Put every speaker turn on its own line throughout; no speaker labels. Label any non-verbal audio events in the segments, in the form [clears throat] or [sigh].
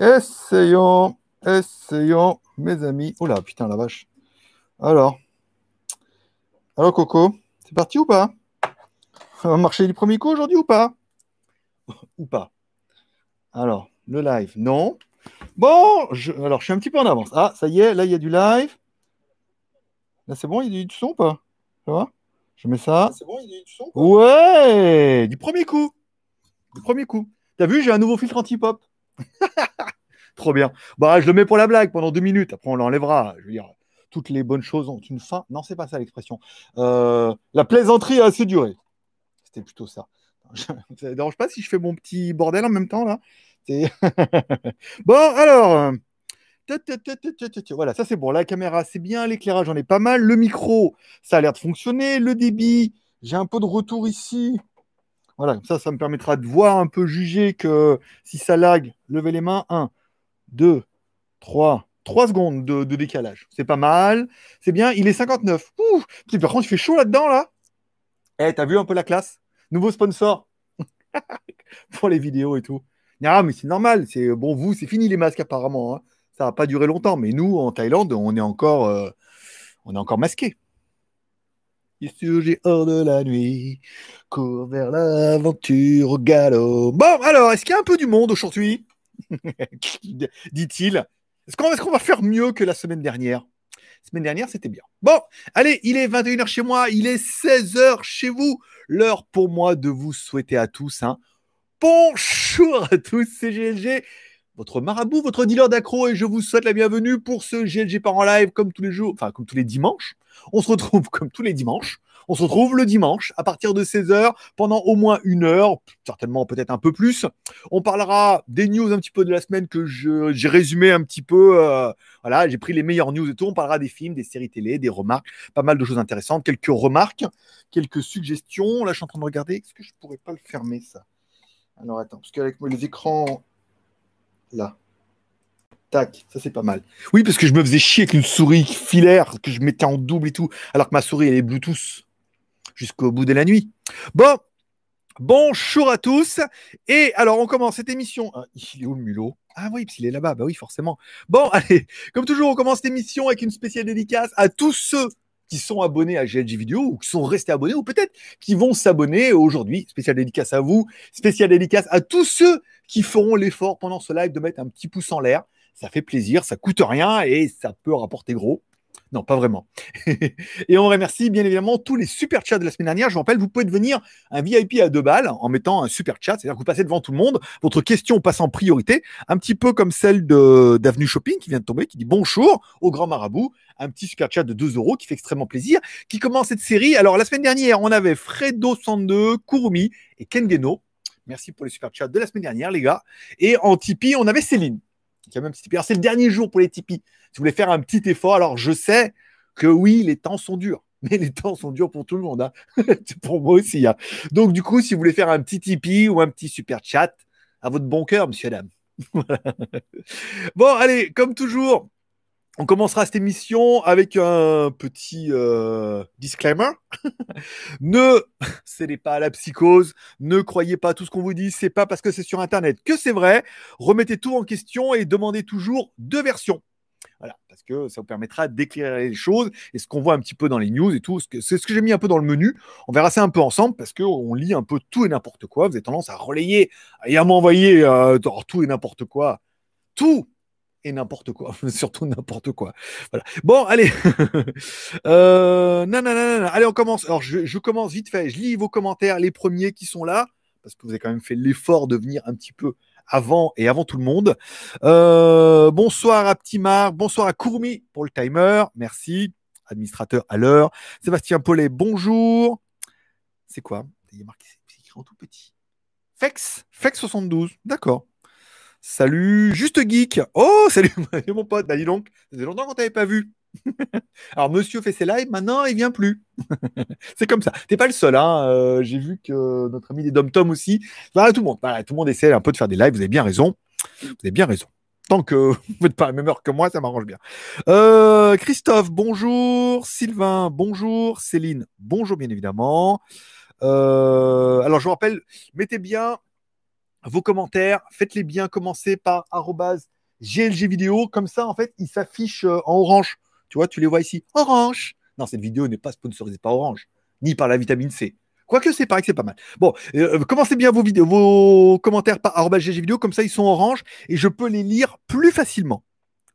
Essayons, essayons, mes amis. Oh là, putain, la vache. Alors, alors Coco, c'est parti ou pas? On va marcher du premier coup aujourd'hui ou pas? Ou pas? Alors, le live, non. Bon, je... alors je suis un petit peu en avance. Ah, ça y est, là il y a du live. Là c'est bon, il y a du son ou pas? Ça va? Je mets ça.
C'est bon, il y a du son
Ouais, du premier coup. Du premier coup. T'as vu, j'ai un nouveau filtre anti-pop. [laughs] Trop bien. Bah, je le mets pour la blague pendant deux minutes. Après, on l'enlèvera. Je veux dire, toutes les bonnes choses ont une fin. Non, c'est pas ça l'expression. Euh, la plaisanterie a assez duré. C'était plutôt ça. [laughs] Ça ne dérange pas si je fais mon petit bordel en même temps là [laughs] Bon, alors. euh. Voilà, ça c'est bon. La caméra, c'est bien. L'éclairage, j'en ai pas mal. Le micro, ça a l'air de fonctionner. Le débit, j'ai un peu de retour ici. Voilà, comme ça, ça me permettra de voir un peu, juger que si ça lag, levez les mains. 1, 2, 3, 3 secondes de, décalage. C'est pas mal. C'est bien. Il est 59. Ouh, Putain, par contre, il fait chaud là-dedans, là. Eh, t'as vu un peu la classe? Nouveau sponsor [laughs] pour les vidéos et tout. Ah, mais c'est normal. C'est bon, vous, c'est fini les masques apparemment. hein. Ça va pas durer longtemps. Mais nous, en Thaïlande, on est encore, euh, on est encore masqués. Il surgit hors de la nuit, court vers l'aventure au galop. Bon, alors, est-ce qu'il y a un peu du monde aujourd'hui? [laughs] Dit-il. Est-ce qu'on va faire mieux que la semaine dernière? Semaine dernière, c'était bien. Bon, allez, il est 21h chez moi, il est 16h chez vous. L'heure pour moi de vous souhaiter à tous un bonjour à tous, c'est GLG, votre marabout, votre dealer d'accro, et je vous souhaite la bienvenue pour ce GLG par en live comme tous les jours, enfin comme tous les dimanches. On se retrouve [laughs] comme tous les dimanches. On se retrouve le dimanche à partir de 16h pendant au moins une heure, certainement peut-être un peu plus. On parlera des news un petit peu de la semaine que j'ai résumé un petit peu. euh, voilà, j'ai pris les meilleures news et tout. On parlera des films, des séries télé, des remarques, pas mal de choses intéressantes, quelques remarques, quelques suggestions. Là, je suis en train de regarder. Est-ce que je pourrais pas le fermer ça? Alors attends, parce qu'avec les écrans là. Tac, ça c'est pas mal. Oui, parce que je me faisais chier avec une souris filaire que je mettais en double et tout, alors que ma souris elle est Bluetooth jusqu'au bout de la nuit. Bon, bonjour à tous. Et alors on commence cette émission. Ah, il est où le mulot? Ah oui, parce qu'il est là-bas. Bah oui, forcément. Bon, [laughs] allez, comme toujours, on commence cette émission avec une spéciale dédicace à tous ceux qui sont abonnés à GLG Vidéo ou qui sont restés abonnés ou peut-être qui vont s'abonner aujourd'hui. Spéciale dédicace à vous, spéciale dédicace à tous ceux qui feront l'effort pendant ce live de mettre un petit pouce en l'air. Ça fait plaisir, ça coûte rien et ça peut rapporter gros. Non, pas vraiment. [laughs] et on remercie bien évidemment tous les super chats de la semaine dernière. Je vous rappelle, vous pouvez devenir un VIP à deux balles en mettant un super chat, c'est-à-dire que vous passez devant tout le monde, votre question passe en priorité, un petit peu comme celle d'Avenue Shopping qui vient de tomber, qui dit bonjour au grand marabout, un petit super chat de 2 euros qui fait extrêmement plaisir, qui commence cette série. Alors la semaine dernière, on avait Fredo102, Kurumi et Ken Geno. Merci pour les super chats de la semaine dernière, les gars. Et en Tipeee, on avait Céline, même Tipeee. Alors c'est le dernier jour pour les Tipeee. Si vous voulez faire un petit effort, alors je sais que oui, les temps sont durs. [laughs] Mais les temps sont durs pour tout le monde. hein. [laughs] Pour moi aussi. hein. Donc, du coup, si vous voulez faire un petit Tipeee ou un petit super chat, à votre bon cœur, monsieur, dame. [laughs] Bon, allez, comme toujours, on commencera cette émission avec un petit euh, disclaimer. [laughs] ne cédez pas à la psychose, ne croyez pas tout ce qu'on vous dit, c'est pas parce que c'est sur Internet que c'est vrai. Remettez tout en question et demandez toujours deux versions. Voilà, parce que ça vous permettra d'éclairer les choses et ce qu'on voit un petit peu dans les news et tout. C'est ce que j'ai mis un peu dans le menu. On verra ça un peu ensemble parce qu'on lit un peu tout et n'importe quoi. Vous avez tendance à relayer et à m'envoyer euh, tout et n'importe quoi. Tout et n'importe quoi. [laughs] Surtout n'importe quoi. Voilà. Bon, allez. [laughs] euh, non, non, non, non. Allez, on commence. Alors, je, je commence vite fait. Je lis vos commentaires, les premiers qui sont là, parce que vous avez quand même fait l'effort de venir un petit peu avant et avant tout le monde. Euh, bonsoir à Petit Marc, bonsoir à Courmi pour le timer, merci. Administrateur à l'heure. Sébastien Paulet, bonjour. C'est quoi? Il y marqué, c'est écrit en tout petit. Fex, Fex72, d'accord. Salut, juste geek. Oh, [laughs] salut, mon pote. Bah, dis donc, ça faisait longtemps qu'on t'avait pas vu. [laughs] Alors, monsieur fait ses lives, maintenant, il vient plus. [laughs] c'est comme ça. T'es pas le seul, hein. Euh, J'ai vu que notre ami des Dom Tom aussi. Voilà, tout le monde. Voilà, tout le monde essaie un peu de faire des lives. Vous avez bien raison. Vous avez bien raison. Tant que vous n'êtes pas à la même heure que moi, ça m'arrange bien. Euh, Christophe, bonjour. Sylvain, bonjour. Céline, bonjour, bien évidemment. Euh, alors, je vous rappelle, mettez bien vos commentaires, faites-les bien commencer par GLG vidéo. Comme ça, en fait, ils s'affichent euh, en orange. Tu vois, tu les vois ici. Orange. Non, cette vidéo n'est pas sponsorisée par Orange, ni par la vitamine C. Quoique c'est pareil c'est pas mal. Bon, euh, commencez bien vos vidéos, vos commentaires par vidéo, comme ça ils sont orange et je peux les lire plus facilement.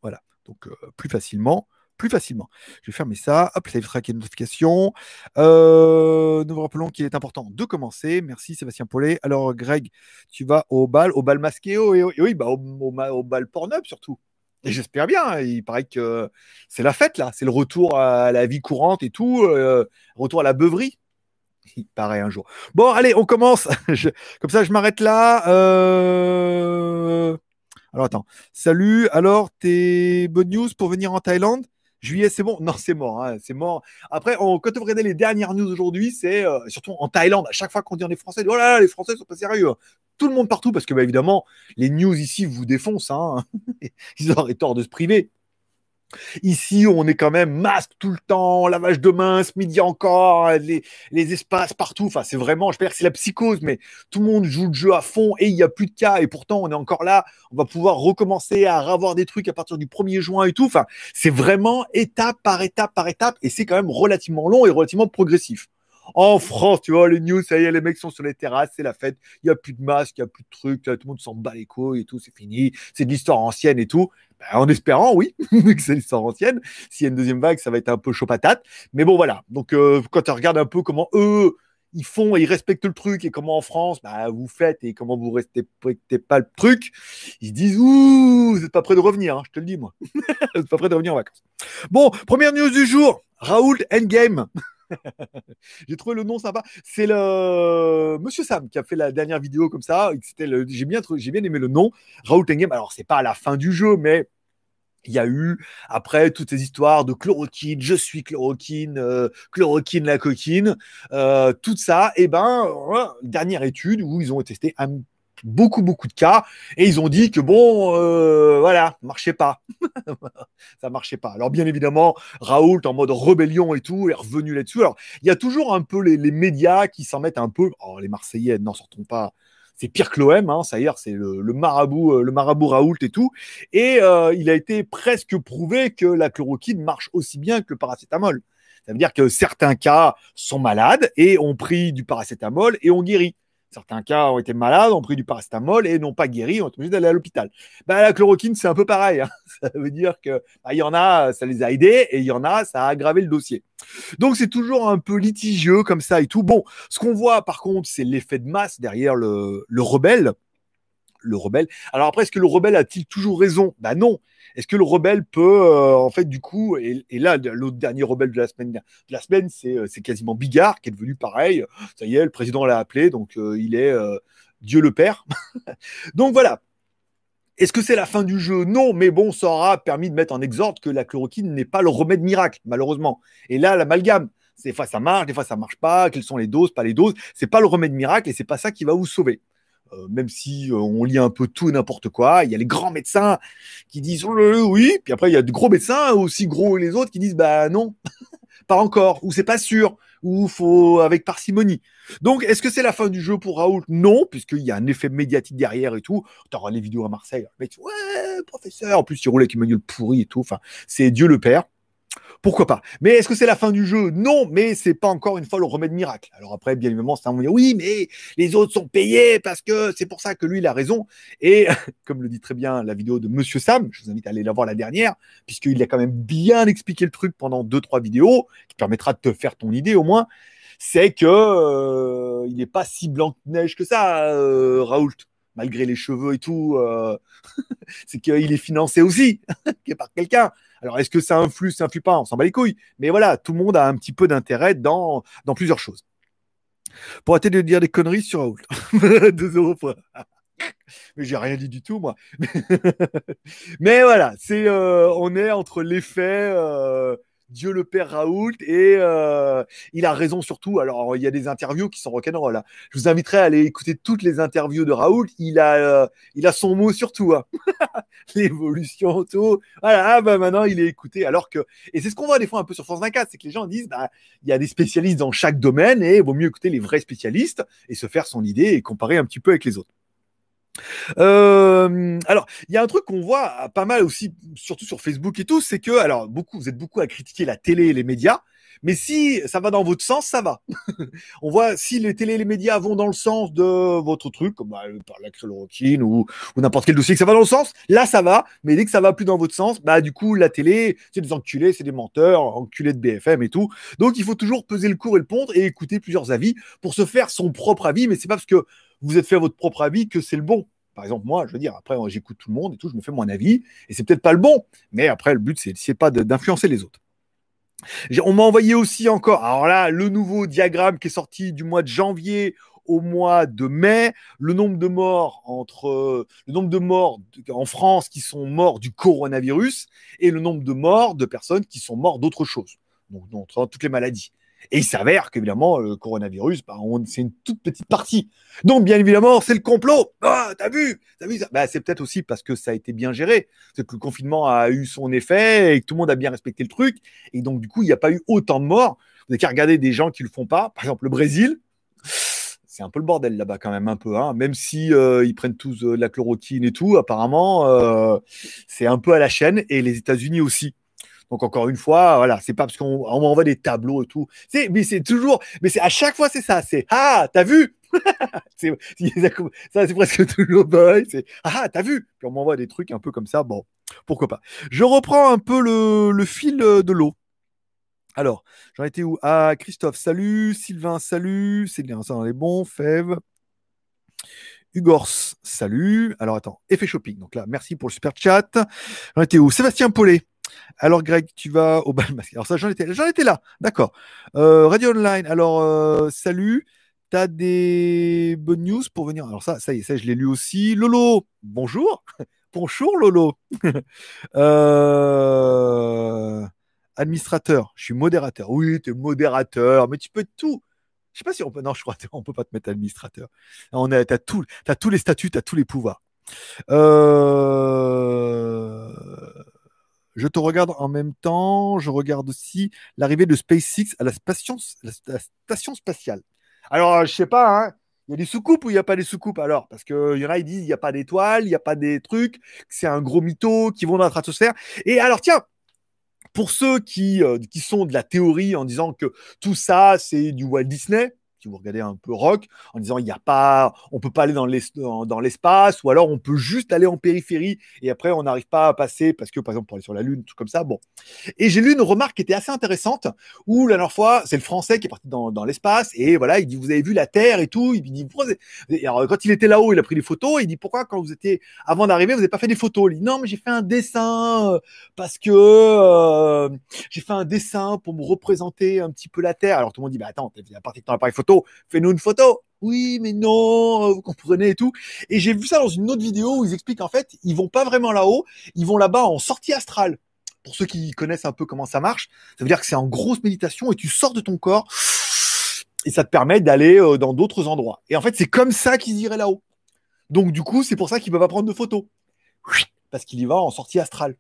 Voilà, donc euh, plus facilement plus facilement. Je vais fermer ça. Hop, ça évitera qu'il y notification. Euh, nous vous rappelons qu'il est important de commencer. Merci Sébastien Paulet. Alors, Greg, tu vas au bal, au bal masqué, oh, et, oui, bah, au, au, bal Pornhub surtout. Et j'espère bien. Hein. Il paraît que c'est la fête là. C'est le retour à la vie courante et tout. Euh, retour à la beuverie. Il paraît un jour. Bon, allez, on commence. [laughs] comme ça, je m'arrête là. Euh... Alors attends. Salut. Alors, tes bonnes news pour venir en Thaïlande? Juillet, c'est bon? Non, c'est mort. Hein, c'est mort. Après, on, quand vous regardez les dernières news aujourd'hui, c'est euh, surtout en Thaïlande, à chaque fois qu'on dit on est français, oh les Français sont pas sérieux. Tout le monde partout, parce que bah, évidemment, les news ici vous défoncent. Hein. [laughs] Ils auraient tort de se priver. Ici, on est quand même masque tout le temps, lavage de main, ce midi encore, les, espaces partout. Enfin, c'est vraiment, je que c'est la psychose, mais tout le monde joue le jeu à fond et il n'y a plus de cas. Et pourtant, on est encore là. On va pouvoir recommencer à avoir des trucs à partir du 1er juin et tout. Enfin, c'est vraiment étape par étape par étape et c'est quand même relativement long et relativement progressif. En France, tu vois, les news, ça y est, les mecs sont sur les terrasses, c'est la fête, il n'y a plus de masques, il n'y a plus de trucs, tout le monde s'en bat les couilles et tout, c'est fini, c'est de l'histoire ancienne et tout. Ben, en espérant, oui, [laughs] que c'est l'histoire ancienne. S'il y a une deuxième vague, ça va être un peu chaud patate. Mais bon, voilà. Donc, euh, quand tu regardes un peu comment eux, ils font et ils respectent le truc et comment en France, bah, vous faites et comment vous respectez pas le truc, ils disent Ouh, vous n'êtes pas prêt de revenir, hein, je te le dis, moi. [laughs] vous n'êtes pas prêt de revenir en vacances. Bon, première news du jour Raoul Endgame. [laughs] j'ai trouvé le nom sympa. C'est le Monsieur Sam qui a fait la dernière vidéo comme ça. C'était j'ai bien, j'ai bien aimé le nom. Raoul Tengem. Alors c'est pas à la fin du jeu, mais il y a eu après toutes ces histoires de chloroquine, je suis chloroquine, euh, chloroquine la coquine, euh, tout ça. Et eh ben dernière étude où ils ont testé un beaucoup, beaucoup de cas. Et ils ont dit que bon, euh, voilà, marchait pas. [laughs] ça marchait pas. Alors, bien évidemment, Raoult, en mode rébellion et tout, est revenu là-dessus. Alors, il y a toujours un peu les, médias qui s'en mettent un peu. Oh, les Marseillais, n'en sortons pas. C'est pire que l'OM, hein, ça y est, c'est le, marabout, euh, le marabout Raoult et tout. Et euh, il a été presque prouvé que la chloroquine marche aussi bien que le paracétamol. Ça veut dire que certains cas sont malades et ont pris du paracétamol et ont guéri. Certains cas ont été malades, ont pris du paracétamol et n'ont pas guéri, ont été obligés d'aller à l'hôpital. Bah, la chloroquine, c'est un peu pareil. Hein. [laughs] Ça veut dire que bah, il y en a, ça les a aidés et il y en a, ça a aggravé le dossier. Donc c'est toujours un peu litigieux comme ça et tout. Bon, ce qu'on voit par contre, c'est l'effet de masse derrière le, le rebelle. Le rebelle. Alors après, est-ce que le rebelle a-t-il toujours raison? Bah non. Est-ce que le rebelle peut, euh, en fait, du coup, et, là, l'autre dernier rebelle de la semaine, de la semaine, c'est, euh, c'est quasiment Bigard qui est devenu pareil. Ça y est, le président l'a appelé, donc euh, il est Dieu le Père. [laughs] donc voilà. Est-ce que c'est la fin du jeu? Non, mais bon, ça aura permis de mettre en exorde que la chloroquine n'est pas le remède miracle, malheureusement. Et là, l'amalgame, des fois ça marche, des fois ça marche pas. Quelles sont les doses, pas les doses C'est pas le remède miracle et c'est pas ça qui va vous sauver. Euh, même si euh, on lit un peu tout et n'importe quoi. Il y a les grands médecins qui disent oh oui, puis après il y a de gros médecins aussi gros que les autres qui disent bah non, [laughs] pas encore, ou c'est pas sûr, ou faut avec parcimonie. Donc est-ce que c'est la fin du jeu pour Raoul? Non, puisqu'il y a un effet médiatique derrière et tout. T'auras les vidéos à Marseille, le mec ouais professeur, en plus il roule avec Emmanuel pourri et tout. Enfin c'est Dieu le Père pourquoi pas? Mais est-ce que c'est la fin du jeu? Non, mais c'est pas encore une fois le remède miracle. Alors après, bien évidemment, un dire oui, mais les autres sont payés parce que c'est pour ça que lui il a raison. Et [laughs] comme le dit très bien la vidéo de Monsieur Sam, je vous invite à aller la voir la dernière, puisqu'il a quand même bien expliqué le truc pendant deux trois vidéos, qui permettra de te faire ton idée au moins. C'est que euh, il n'est pas si blanc que neige que ça, euh, Raoult malgré les cheveux et tout, euh, [laughs] c'est qu'il est financé aussi [laughs] par quelqu'un. Alors, est-ce que ça influe, ça influe pas? On s'en bat les couilles. Mais voilà, tout le monde a un petit peu d'intérêt dans, dans plusieurs choses. Pour arrêter de dire des conneries sur Raoult. 2 [laughs] euros [laughs] Mais j'ai rien dit du tout, moi. [laughs] Mais voilà, c'est, euh, on est entre l'effet euh, Dieu le Père Raoult et euh, il a raison surtout. Alors il y a des interviews qui sont rock'n'roll. Hein. Je vous inviterai à aller écouter toutes les interviews de Raoult. Il a, euh, il a son mot sur tout. Hein. [laughs] L'évolution, tout. Voilà, ah, bah, maintenant il est écouté. Alors que et c'est ce qu'on voit des fois un peu sur France 24, c'est que les gens disent bah il y a des spécialistes dans chaque domaine et il vaut mieux écouter les vrais spécialistes et se faire son idée et comparer un petit peu avec les autres. Euh, alors, il y a un truc qu'on voit pas mal aussi, surtout sur Facebook et tout, c'est que, alors, beaucoup, vous êtes beaucoup à critiquer la télé et les médias, mais si ça va dans votre sens, ça va. [laughs] on voit si les télé et les médias vont dans le sens de votre truc, comme bah, par la chloroquine ou, ou n'importe quel dossier que ça va dans le sens, là ça va. Mais dès que ça va plus dans votre sens, bah du coup la télé, c'est des enculés, c'est des menteurs, enculés de BFM et tout. Donc il faut toujours peser le cours et le pondre et écouter plusieurs avis pour se faire son propre avis. Mais c'est pas parce que vous êtes fait votre propre avis que c'est le bon. Par exemple, moi, je veux dire, après, j'écoute tout le monde et tout, je me fais mon avis, et c'est peut-être pas le bon, mais après, le but, c'est pas d'influencer les autres. On m'a envoyé aussi encore, alors là, le nouveau diagramme qui est sorti du mois de janvier au mois de mai, le nombre de morts entre le nombre de morts en France qui sont morts du coronavirus et le nombre de morts de personnes qui sont morts d'autre chose, donc, donc toutes les maladies. Et il s'avère qu'évidemment, le coronavirus, bah, c'est une toute petite partie. Donc, bien évidemment, c'est le complot. Ah, t'as vu? T'as vu ça? Bah, C'est peut-être aussi parce que ça a été bien géré. C'est que le confinement a eu son effet et que tout le monde a bien respecté le truc. Et donc, du coup, il n'y a pas eu autant de morts. Vous n'avez qu'à regarder des gens qui le font pas. Par exemple, le Brésil. C'est un peu le bordel là-bas quand même un peu, hein. même si euh, ils prennent tous euh, la chloroquine et tout. Apparemment, euh, c'est un peu à la chaîne et les États-Unis aussi. Donc encore une fois, voilà, c'est pas parce qu'on m'envoie des tableaux et tout. C'est, mais c'est toujours, mais c'est à chaque fois c'est ça. C'est ah, t'as vu [laughs] c'est, Ça c'est presque [laughs] toujours pareil. C'est ah, t'as vu Puis on m'envoie des trucs un peu comme ça. Bon, pourquoi pas. Je reprends un peu le, le fil de l'eau. Alors, j'en étais où? Ah, Christophe, salut. Sylvain, salut. C'est bien, ça dans les bons. Fève. Ugors, salut. Alors attends, effet shopping. Donc là, merci pour le super chat. J'en étais où? Sébastien Paulet. Alors Greg, tu vas au bal [laughs] masqué. Alors ça, j'en étais, j'en étais là, d'accord. Euh, Radio Online, alors euh, salut. T'as des bonnes news pour venir? Alors ça, ça y est, ça je l'ai lu aussi. Lolo, bonjour. [laughs] bonjour Lolo. [laughs] Euh, administrateur, je suis modérateur. Oui, tu es modérateur, mais tu peux tout. Je sais pas si on peut. Non, je crois qu'on peut pas te mettre administrateur. On a, t'as tout, as tous les statuts, t'as tous les pouvoirs. Euh... Je te regarde en même temps. Je regarde aussi l'arrivée de SpaceX à la station, spatiale. Alors, je sais pas, hein, il y a des soucoupes ou il n'y a pas des soucoupes? Alors Parce qu'il y en a, ils disent il n'y a pas d'étoiles, il n'y a pas des trucs, c'est un gros mytho qui vont dans la stratosphère. Et alors, tiens, pour ceux qui, euh, qui sont de la théorie en disant que tout ça, c'est du Walt Disney, vous regardez un peu rock, en disant il n'y a pas, on peut pas aller dans l'espace, ou alors on peut juste aller en périphérie et après on n'arrive pas à passer parce que par exemple pour aller sur la Lune, tout comme ça. Bon. Et j'ai lu une remarque qui était assez intéressante où la dernière fois c'est le Français qui est parti dans, l'espace et voilà il dit vous avez vu la Terre et tout. Il dit alors, quand il était là-haut il a pris des photos. Il dit pourquoi quand vous étiez avant d'arriver vous n'avez pas fait des photos? Il dit non mais j'ai fait un dessin euh, parce que euh, j'ai fait un dessin pour me représenter un petit peu la Terre. Alors tout le monde dit bah attends t'es parti dans l'appareil photo fais-nous une photo. Oui, mais non, vous comprenez et tout. Et j'ai vu ça dans une autre vidéo où ils expliquent en fait, ils vont pas vraiment là-haut, ils vont là-bas en sortie astrale. Pour ceux qui connaissent un peu comment ça marche, ça veut dire que c'est en grosse méditation et tu sors de ton corps et ça te permet d'aller euh, dans d'autres endroits. Et en fait, c'est comme ça qu'ils iraient là-haut. Donc du coup, c'est pour ça qu'il ne peut pas prendre de photos. Parce qu'il y va en sortie astrale.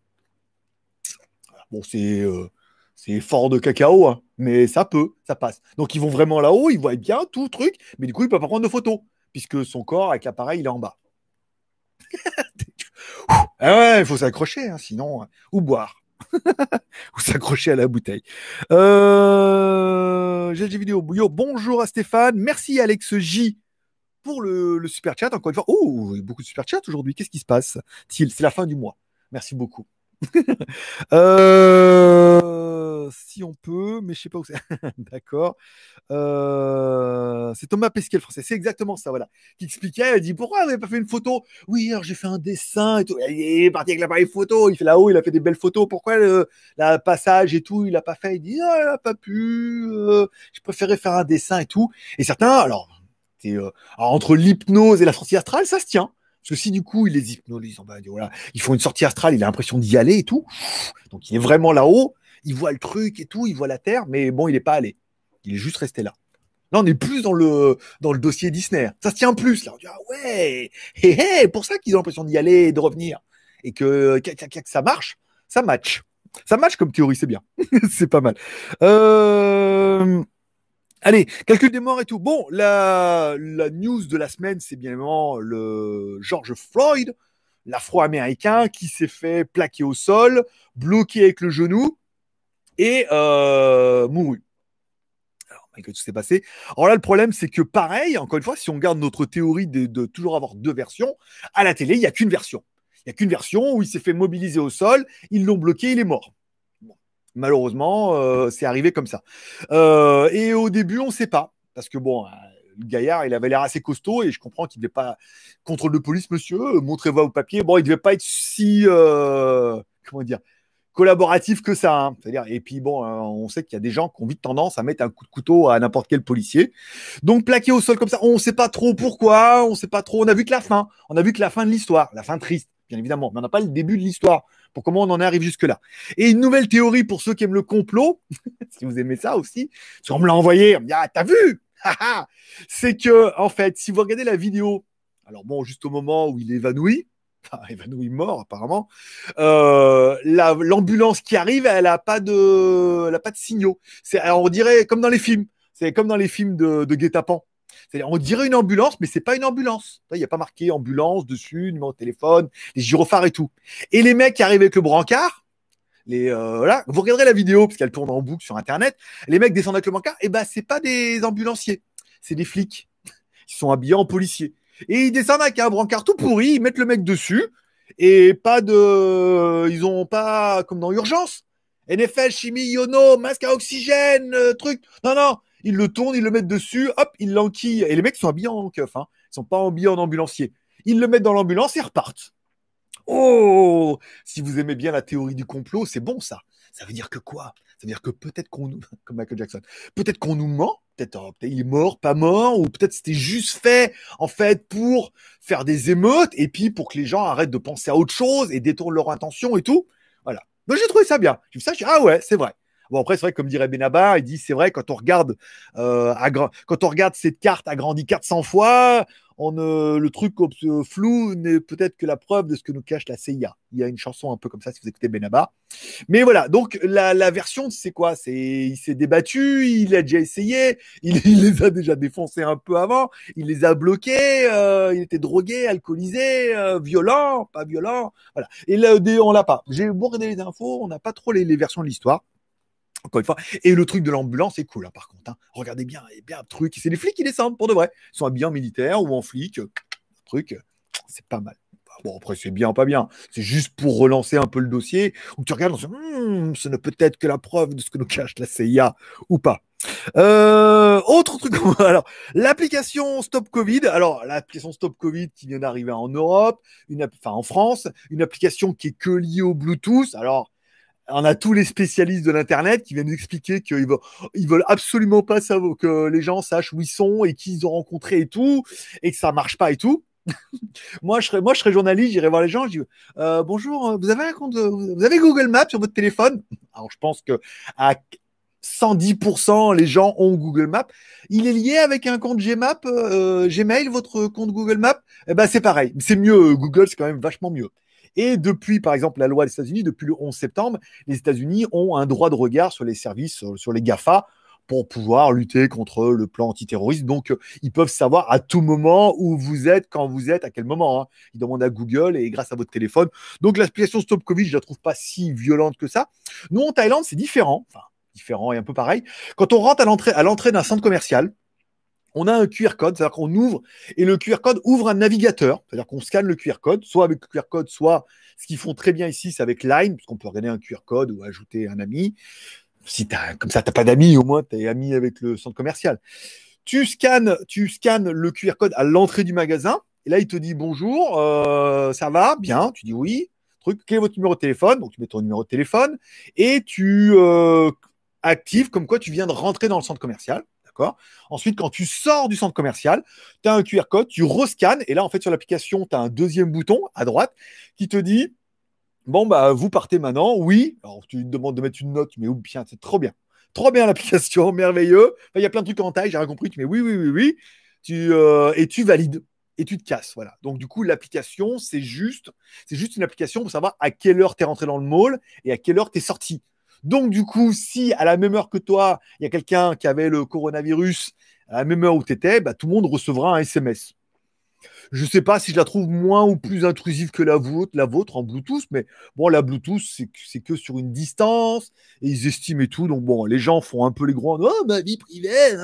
Bon, c'est euh, c'est fort de cacao, hein, mais ça peut, ça passe. Donc ils vont vraiment là-haut, ils voient bien tout le truc, mais du coup, ils ne peuvent pas prendre de photos, puisque son corps avec l'appareil, il est en bas. [laughs] ah ouais, il faut s'accrocher, hein, sinon, euh, ou boire. [laughs] ou s'accrocher à la bouteille. Euh... J'ai des vidéos. bonjour à Stéphane. Merci Alex J pour le, super chat. Encore une fois. Oh, beaucoup de super chat aujourd'hui. Qu'est-ce qui se passe C'est la fin du mois. Merci beaucoup. [laughs] Euh, si on peut, mais je sais pas où c'est. [laughs] D'accord. Euh, c'est Thomas Pesquet, le français. C'est exactement ça, voilà. Qui expliquait, il dit pourquoi vous n'avez pas fait une photo? Oui, alors j'ai fait un dessin et tout. Il est parti avec l'appareil photo. Il fait là-haut, il a fait des belles photos. Pourquoi le passage et tout, il n'a pas fait? Il dit ah, il n'a pas pu. Euh, je préférais faire un dessin et tout. Et certains, alors, alors entre l'hypnose et la sortie astrale, ça se tient. Parce que si du coup, il les hypnolise, bah, voilà, ils font une sortie astrale, il a l'impression d'y aller et tout. Donc il est vraiment là-haut, il voit le truc et tout, il voit la Terre, mais bon, il n'est pas allé. Il est juste resté là. Là, on est plus dans le, dossier Disney. Ça se tient plus, là. On dit, ah ouais, hé, hé, pour ça qu'ils ont l'impression d'y aller et de revenir. Et que, ça marche, ça match. Ça match comme théorie, c'est bien. [laughs] c'est pas mal. Euh... Allez, calcul des morts et tout. Bon, la, news de la semaine, c'est bien le George Floyd, l'afro-américain qui s'est fait plaquer au sol, bloqué avec le genou et euh, mouru. Alors, malgré tout ce qui s'est passé. Alors là, le problème, c'est que pareil, encore une fois, si on garde notre théorie de, toujours avoir deux versions, à la télé, il n'y a qu'une version. Il n'y a qu'une version où il s'est fait mobiliser au sol, ils l'ont bloqué, il est mort. Malheureusement, euh, c'est arrivé comme ça. Euh, et au début, on ne sait pas. Parce que bon, le gaillard, il avait l'air assez costaud et je comprends qu'il ne devait pas. Contrôle de police, monsieur, montrez-vous au papier. Bon, il ne devait pas être si. Comment dire collaboratif que ça. Hein. C'est-à-dire, et puis bon, on sait qu'il y a des gens qui ont vite tendance à mettre un coup de couteau à n'importe quel policier. Donc plaqué au sol comme ça, on ne sait pas trop pourquoi, on ne sait pas trop. On a vu que la fin, on a vu que la fin de l'histoire, la fin triste, bien évidemment, mais on n'a pas le début de l'histoire pour comment on en arrive jusque-là. Et une nouvelle théorie pour ceux qui aiment le complot, [laughs] si vous aimez ça aussi, si on me l'a envoyé, on me dit ah t'as vu, c'est que en fait, si vous regardez la vidéo, alors bon, juste au moment où il est évanoui, [laughs] évanoui mort apparemment, euh, l'ambulance qui arrive, elle a pas de, elle pas de signaux. C'est, on dirait comme dans les films. C'est comme dans les films de, guet-apens. On dirait une ambulance, mais c'est pas une ambulance. Il n'y a pas marqué ambulance dessus, numéro de téléphone, les gyrophares et tout. Et les mecs qui arrivent avec le brancard, euh, vous regarderez la vidéo parce qu'elle tourne en boucle sur internet. Les mecs descendent avec le brancard, et ben c'est pas des ambulanciers, c'est des flics. Ils sont habillés en policiers. Et ils descendent avec un brancard tout pourri, ils mettent le mec dessus et pas de, ils ont pas comme dans urgence. NFL, chimie, yono, masque à oxygène, euh, truc. Non, non, ils le tournent, ils le mettent dessus, hop, ils l'enquillent. Et les mecs sont habillés en keuf, hein. Ils sont pas habillés en ambulancier. Ils le mettent dans l'ambulance et repartent. Oh Si vous aimez bien la théorie du complot, c'est bon ça. Ça veut dire que quoi? Ça veut dire que peut-être qu'on nous, [laughs] comme Michael Jackson, peut-être qu'on nous ment, peut-être oh, peut il est mort, pas mort, ou peut-être c'était juste fait en fait pour faire des émeutes et puis pour que les gens arrêtent de penser à autre chose et détournent leur attention et tout. Voilà. Mais j'ai trouvé ça bien. J'ai vu ça, ah ouais, c'est vrai. Bon, après, c'est vrai, comme dirait Benabar, il dit c'est vrai, quand on regarde, euh, quand on regarde cette carte agrandie 400 fois, on, le truc flou n'est peut-être que la preuve de ce que nous cache la CIA. Il y a une chanson un peu comme ça si vous écoutez Benabar. Mais voilà, donc la, la version, c'est quoi? C'est il s'est débattu, il a déjà essayé, il, les a déjà défoncés un peu avant, il les a bloqués, euh, il était drogué, alcoolisé, euh, violent, pas violent, voilà. Et là, on l'a pas. J'ai beau les infos, on n'a pas trop les, les versions de l'histoire. Encore une fois. Et le truc de l'ambulance est cool, hein, par contre. Hein. Regardez bien, il bien truc. C'est les flics qui descendent, pour de vrai. Ils sont habillés en militaire ou en flic. Truc, c'est pas mal. Bon, après, c'est bien, pas bien. C'est juste pour relancer un peu le dossier, où tu regardes, on se hmm, ce ne peut être que la preuve de ce que nous cache la CIA ou pas. Euh, autre truc, [laughs] alors l'application Stop Covid. Alors l'application Stop Covid qui vient d'arriver en Europe, enfin en France, une application qui est que liée au Bluetooth. Alors on a tous les spécialistes de l'internet qui viennent nous expliquer qu'ils veulent, ils veulent absolument pas savoir que les gens sachent où ils sont et qui ils ont rencontré et tout, et que ça marche pas et tout. [laughs] moi, je serais, journaliste, j'irais voir les gens, je dis euh, bonjour, vous avez un compte, vous avez Google Maps sur votre téléphone? Alors, je pense que à 110% les gens ont Google Maps. Il est lié avec un compte euh, Gmail, votre compte Google Maps? Eh ben, c'est pareil. C'est mieux. Google, c'est quand même vachement mieux. Et depuis, par exemple, la loi des États-Unis, depuis le 11 septembre, les États-Unis ont un droit de regard sur les services, sur, les GAFA, pour pouvoir lutter contre le plan antiterroriste. Donc, euh, ils peuvent savoir à tout moment où vous êtes, quand vous êtes, à quel moment. Hein. Ils demandent à Google et grâce à votre téléphone. Donc, l'application Stop Covid, je la trouve pas si violente que ça. Nous, en Thaïlande, c'est différent. Enfin, différent et un peu pareil. Quand on rentre à l'entrée, à l'entrée d'un centre commercial, on a un QR code, c'est-à-dire qu'on ouvre et le QR code ouvre un navigateur, c'est-à-dire qu'on scanne le QR code, soit avec le QR code, soit ce qu'ils font très bien ici, c'est avec Line, puisqu'on peut regarder un QR code ou ajouter un ami. Si as, comme ça, tu n'as pas d'amis, au moins tu es ami avec le centre commercial. Tu scannes, tu le QR code à l'entrée du magasin, et là il te dit bonjour, euh, ça va, bien, tu dis oui. Truc, quel est votre numéro de téléphone? Donc tu mets ton numéro de téléphone et tu euh, actives comme quoi tu viens de rentrer dans le centre commercial. Ensuite, quand tu sors du centre commercial, tu as un QR code, tu rescannes, et là, en fait, sur l'application, tu as un deuxième bouton à droite qui te dit Bon, bah, vous partez maintenant, oui. Alors, tu te demandes de mettre une note, mais ou bien, c'est trop bien. Trop bien l'application, [laughs] merveilleux. Il y a plein de trucs en taille, j'ai rien compris. Tu mets oui, oui, oui, oui. Tu, euh, et tu valides et tu te casses. Voilà. Donc, du coup, l'application, c'est juste, c'est juste une application pour savoir à quelle heure tu es rentré dans le mall et à quelle heure tu es sorti. Donc, du coup, si à la même heure que toi, il y a quelqu'un qui avait le coronavirus, à la même heure où tu étais, bah, tout le monde recevra un SMS. Je ne sais pas si je la trouve moins ou plus intrusive que la vôtre, la vôtre en Bluetooth, mais bon, la Bluetooth, c'est que sur une distance, et ils estiment et tout. Donc bon, les gens font un peu les grands, oh, ma vie privée,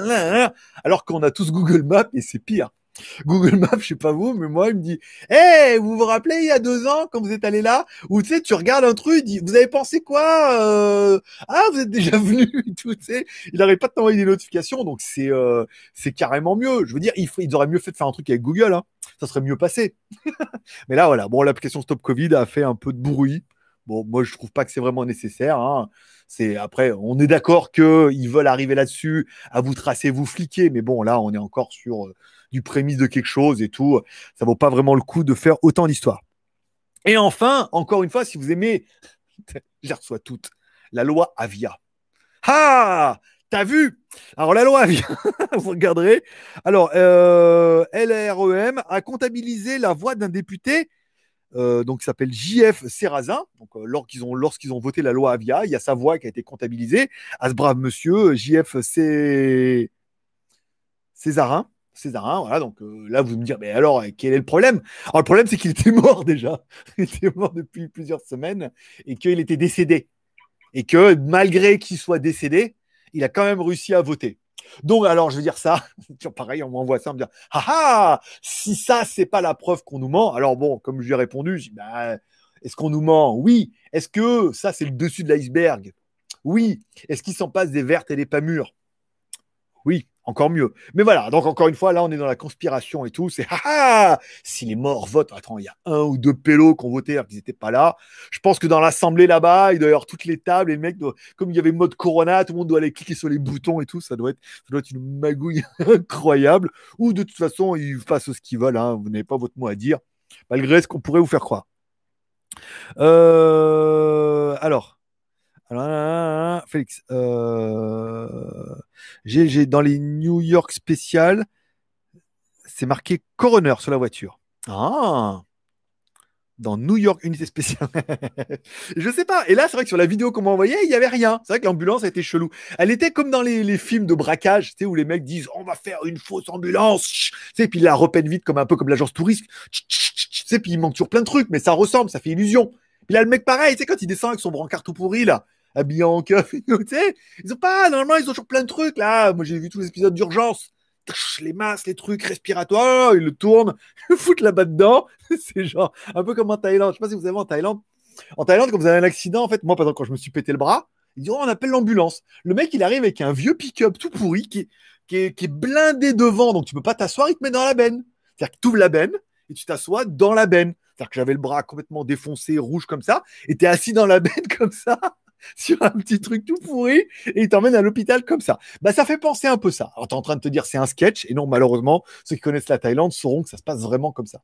alors qu'on a tous Google Maps et c'est pire. [laughs] Google Maps, je sais pas vous, mais moi, il me dit, hé, vous vous rappelez il y a deux ans quand vous êtes allé là, où tu sais, tu regardes un truc, il dit, vous avez pensé quoi euh... Ah, vous êtes déjà [laughs] venu, tout, tu sais. Il n'arrête pas de t'envoyer des notifications, donc c'est euh, c'est carrément mieux. Je veux dire, ils, ils auraient mieux fait de faire un truc avec Google, hein. Ça serait mieux passé. [laughs] mais là, voilà. Bon, l'application Stop Covid a fait un peu de bruit. Bon, moi, je trouve pas que c'est vraiment nécessaire. Hein. C'est après, on est d'accord qu'ils veulent arriver là-dessus, à vous tracer, vous fliquer, mais bon, là, on est encore sur euh, du prémisse de quelque chose et tout. Ça vaut pas vraiment le coup de faire autant d'histoires. Et enfin, encore une fois, si vous aimez, [laughs] je les reçois toutes, la loi Avia. Ah T'as vu? Alors la loi Avia, [laughs] vous regarderez. Alors, euh, LREM a comptabilisé la voix d'un député euh, donc qui s'appelle JF Serrazin. Donc, euh, lorsqu'ils ont, voté la loi Avia, il y a sa voix qui a été comptabilisée à ce brave monsieur, JF Césarin. Césarin, voilà, donc euh, là vous me dire, mais alors quel est le problème? Alors le problème c'est qu'il était mort [laughs] déjà, il était mort depuis plusieurs semaines et qu'il était décédé. Et que malgré qu'il soit décédé, il a quand même réussi à voter. Donc, alors, je veux dire ça, [laughs] pareil, on m'envoie ça, on me dit, ah ah, si ça, c'est pas la preuve qu'on nous ment, alors bon, comme je lui ai répondu, je dis, bah, est-ce qu'on nous ment? Oui. Est-ce que ça, c'est le dessus de l'iceberg? Oui. Est-ce qu'il s'en passe des vertes et des pas mûres? Oui encore mieux. Mais voilà, donc encore une fois, là, on est dans la conspiration et tout. C'est [laughs] ah, ah Si les morts votent, attends, il y a un ou deux pélos qui ont voté alors qu'ils n'étaient pas là. Je pense que dans l'assemblée là-bas, il doit y avoir toutes les tables et les mecs, comme il y avait mode Corona, tout le monde doit aller cliquer sur les boutons et tout. Ça doit être, ça doit une magouille [laughs] incroyable. Ou de toute façon, ils fassent ce qu'ils veulent. Hein. Vous n'avez pas votre mot à dire, malgré ce qu'on pourrait vous faire croire. Euh, alors. Alors, Félix, euh, j'ai dans les New York spéciales, c'est marqué coroner sur la voiture. Ah dans New York Unité Spéciale. [laughs] je sais pas. Et là, c'est vrai que sur la vidéo qu'on m'a envoyée, il y avait rien. C'est vrai que l'ambulance été chelou. Elle était comme dans les, films de braquage, tu sais, où les mecs disent on va faire une fausse ambulance. Tu sais, puis ils la repènent vite comme un peu comme l'agence touriste. Tu sais, puis il manque toujours plein de trucs, mais ça ressemble, ça fait illusion. Puis là, le mec, pareil, tu sais, quand il descend avec son brancard tout pourri, là, tu sais. Ils ont pas, normalement, ils ont toujours plein de trucs, là. Moi, j'ai vu tous les épisodes d'urgence. Les masques, les trucs respiratoires, ils le tournent, [laughs] ils foutent là-bas dedans. [laughs] C'est genre, un peu comme en Thaïlande. Je sais pas si vous avez en Thaïlande. En Thaïlande, quand vous avez un accident, en fait, moi, par exemple, quand je me suis pété le bras, ils disent, oh, on appelle l'ambulance. Le mec, il arrive avec un vieux pick-up tout pourri qui est blindé devant, donc tu peux pas t'asseoir, il te met dans la benne. C'est-à-dire que tu ouvres la benne et tu t'assois dans la benne. C'est-à-dire que j'avais le bras complètement défoncé, rouge comme ça, et tu es assis dans la [laughs] benne comme ça [laughs] sur un petit truc tout pourri et il t'emmène à l'hôpital comme ça. Bah, ça fait penser un peu ça. Alors, tu es en train de te dire c'est un sketch et non, malheureusement, ceux qui connaissent la Thaïlande sauront que ça se passe vraiment comme ça.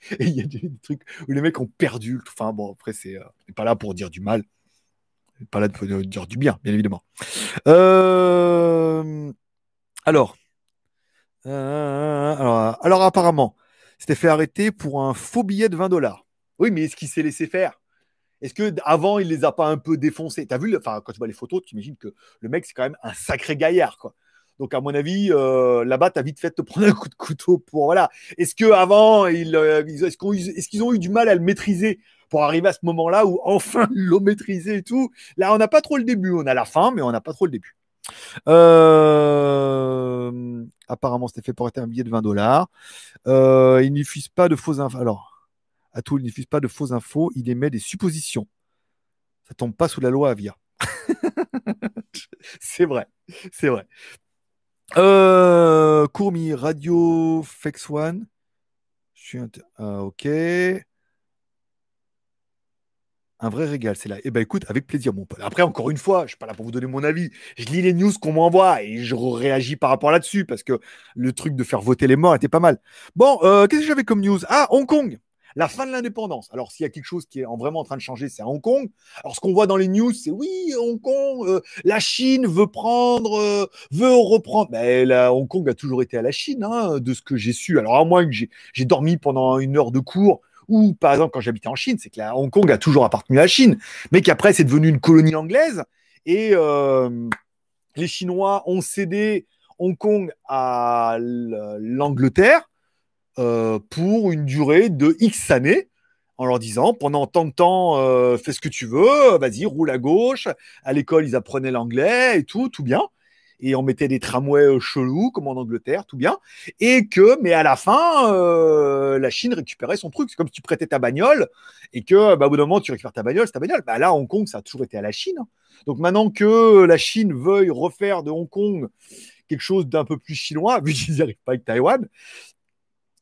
[laughs] et il y a des, trucs où les mecs ont perdu. Enfin, bon, après, c'est euh, pas là pour dire du mal. Pas là pour dire du bien, bien évidemment. Euh, alors, euh, alors, alors, apparemment, c'était fait arrêter pour un faux billet de 20 dollars. Oui, mais est-ce qu'il s'est laissé faire? Est-ce que avant il les a pas un peu défoncés? T'as vu, enfin quand tu vois les photos, tu imagines que le mec c'est quand même un sacré gaillard. Donc à mon avis, euh, là-bas, tu as vite fait de te [laughs] prendre un coup de couteau pour voilà. Est-ce que avant, ils, euh, est-ce qu'ils ont eu du mal à le maîtriser pour arriver à ce moment-là où enfin [laughs] ils l'ont maîtrisé et tout? Là, on n'a pas trop le début. On a la fin, mais on n'a pas trop le début. Euh, apparemment, c'était fait pour être un billet de 20 dollars. ils n'utilisent pas de faux infos. Alors, tout, il diffuse pas de fausses infos, il émet des suppositions. Ça tombe pas sous la loi Avia. [laughs] c'est vrai, c'est vrai. Euh, Courmi, Radio Fex One. Je suis ah, ok. Un vrai régal, c'est là. Eh ben écoute, avec plaisir, mon pote. Après, encore une fois, je suis pas là pour vous donner mon avis. Je lis les news qu'on m'envoie et je réagis par rapport là-dessus parce que le truc de faire voter les morts était pas mal. Bon, euh, qu'est-ce que j'avais comme news? Ah, Hong Kong la fin de l'indépendance. Alors, s'il y a quelque chose qui est vraiment en train de changer, c'est à Hong Kong. Alors, ce qu'on voit dans les news, c'est oui, Hong Kong, euh, la Chine veut prendre, euh, veut reprendre. Ben, Hong Kong a toujours été à la Chine, hein, de ce que j'ai su. Alors, à moins que j'ai dormi pendant une heure de cours ou par exemple quand j'habitais en Chine, c'est que Hong Kong a toujours appartenu à la Chine, mais qu'après c'est devenu une colonie anglaise et euh, les Chinois ont cédé Hong Kong à l'Angleterre euh, pour une durée de X années en leur disant pendant tant de temps, euh, fais ce que tu veux, vas-y, roule à gauche. À l'école, ils apprenaient l'anglais et tout, tout bien. Et on mettait des tramways euh, chelous, comme en Angleterre, tout bien. Et que, mais à la fin, la Chine récupérait son truc. C'est comme si tu prêtais ta bagnole et que, bah, au bout d'un moment, tu récupères ta bagnole, c'est ta bagnole. Bah, là, Hong Kong, ça a toujours été à la Chine. Donc maintenant que la Chine veuille refaire de Hong Kong quelque chose d'un peu plus chinois, [laughs] vu qu'ils n'y arrivent pas avec Taïwan,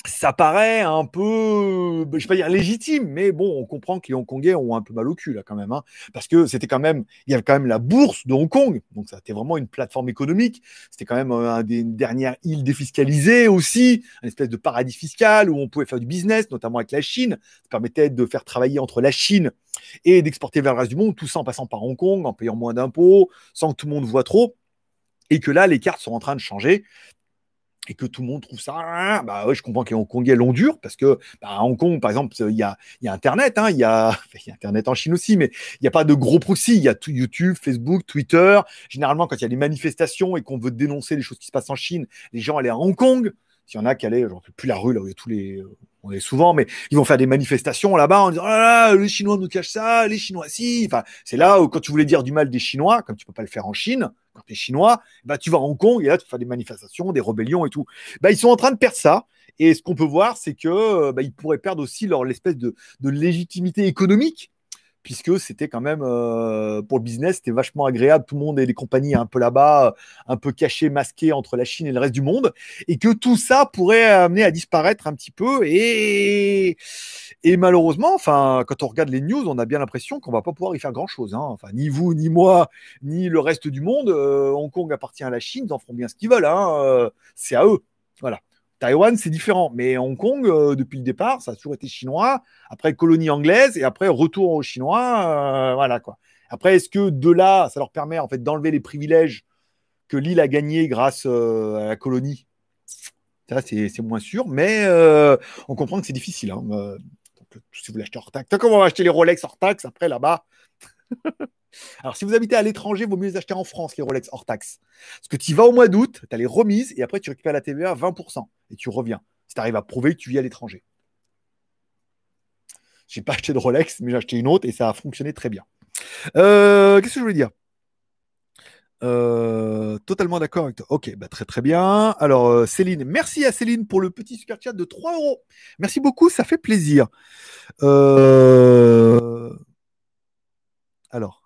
ça paraît un peu, je vais pas dire légitime, mais bon, on comprend que les Hongkongais ont un peu mal au cul là quand même, hein, parce que c'était quand même, il y avait quand même la bourse de Hong Kong, donc ça était vraiment une plateforme économique. C'était quand même euh, un des, une dernière île défiscalisée aussi, une espèce de paradis fiscal où on pouvait faire du business, notamment avec la Chine. Ça permettait de faire travailler entre la Chine et d'exporter vers le reste du monde, tout ça en passant par Hong Kong, en payant moins d'impôts, sans que tout le monde voit trop et que là, les cartes sont en train de changer et que tout le monde trouve ça, bah ouais, je comprends que les Hongkongais l'ont dur parce que bah, à Hong Kong, par exemple, il y a, Internet, hein, [laughs] il y, a, Internet en Chine aussi, mais il n'y a pas de gros proxy. Il y a tout YouTube, Facebook, Twitter. Généralement, quand il y a des manifestations et qu'on veut dénoncer les choses qui se passent en Chine, les gens allaient à Hong Kong. S'il y en a qui allaient, je ne plus la rue là où il y a tous les, on est souvent, mais ils vont faire des manifestations là-bas en disant ah, les Chinois nous cachent ça, les Chinois si. Enfin, c'est là où quand tu voulais dire du mal des Chinois, comme tu peux pas le faire en Chine, quand tu es chinois, bah tu vas à Hong Kong et là tu fais des manifestations, des rébellions et tout. Bah ils sont en train de perdre ça. Et ce qu'on peut voir, c'est que bah, ils pourraient perdre aussi leur l'espèce de, de légitimité économique puisque c'était quand même euh, pour le business, c'était vachement agréable. Tout le monde et les compagnies un peu là-bas, un peu cachées, masquées entre la Chine et le reste du monde, et que tout ça pourrait amener à disparaître un petit peu. Et, et malheureusement, enfin, quand on regarde les news, on a bien l'impression qu'on va pas pouvoir y faire grand-chose. Hein. Enfin, ni vous, ni moi, ni le reste du monde. Euh, Hong Kong appartient à la Chine, ils en feront bien ce qu'ils veulent. Hein. Euh, c'est à eux. Voilà. Taïwan, c'est différent. Mais Hong Kong, euh, depuis le départ, ça a toujours été chinois. Après, colonie anglaise et après, retour aux Chinois. Euh, voilà quoi. Après, est-ce que de là, ça leur permet en fait d'enlever les privilèges que l'île a gagnés grâce euh, à la colonie? Ça, c'est moins sûr. Mais on comprend que c'est difficile. Hein. Si vous voulez acheter hors taxe, comment on va acheter les Rolex hors taxe après là-bas Alors, si vous habitez à l'étranger, il vaut mieux les acheter en France, les Rolex hors taxe. Parce que tu vas au mois d'août, tu as les remises et après tu récupères la TVA à 20% et tu reviens. Si tu arrives à prouver que tu vis à l'étranger. J'ai pas acheté de Rolex, mais j'ai acheté une autre et ça a fonctionné très bien. Euh, qu'est-ce que je voulais dire? Euh, totalement d'accord avec toi. Ok, bah très très bien. Alors euh, Céline, merci à Céline pour le petit super chat de 3 euros. Merci beaucoup, ça fait plaisir. Alors,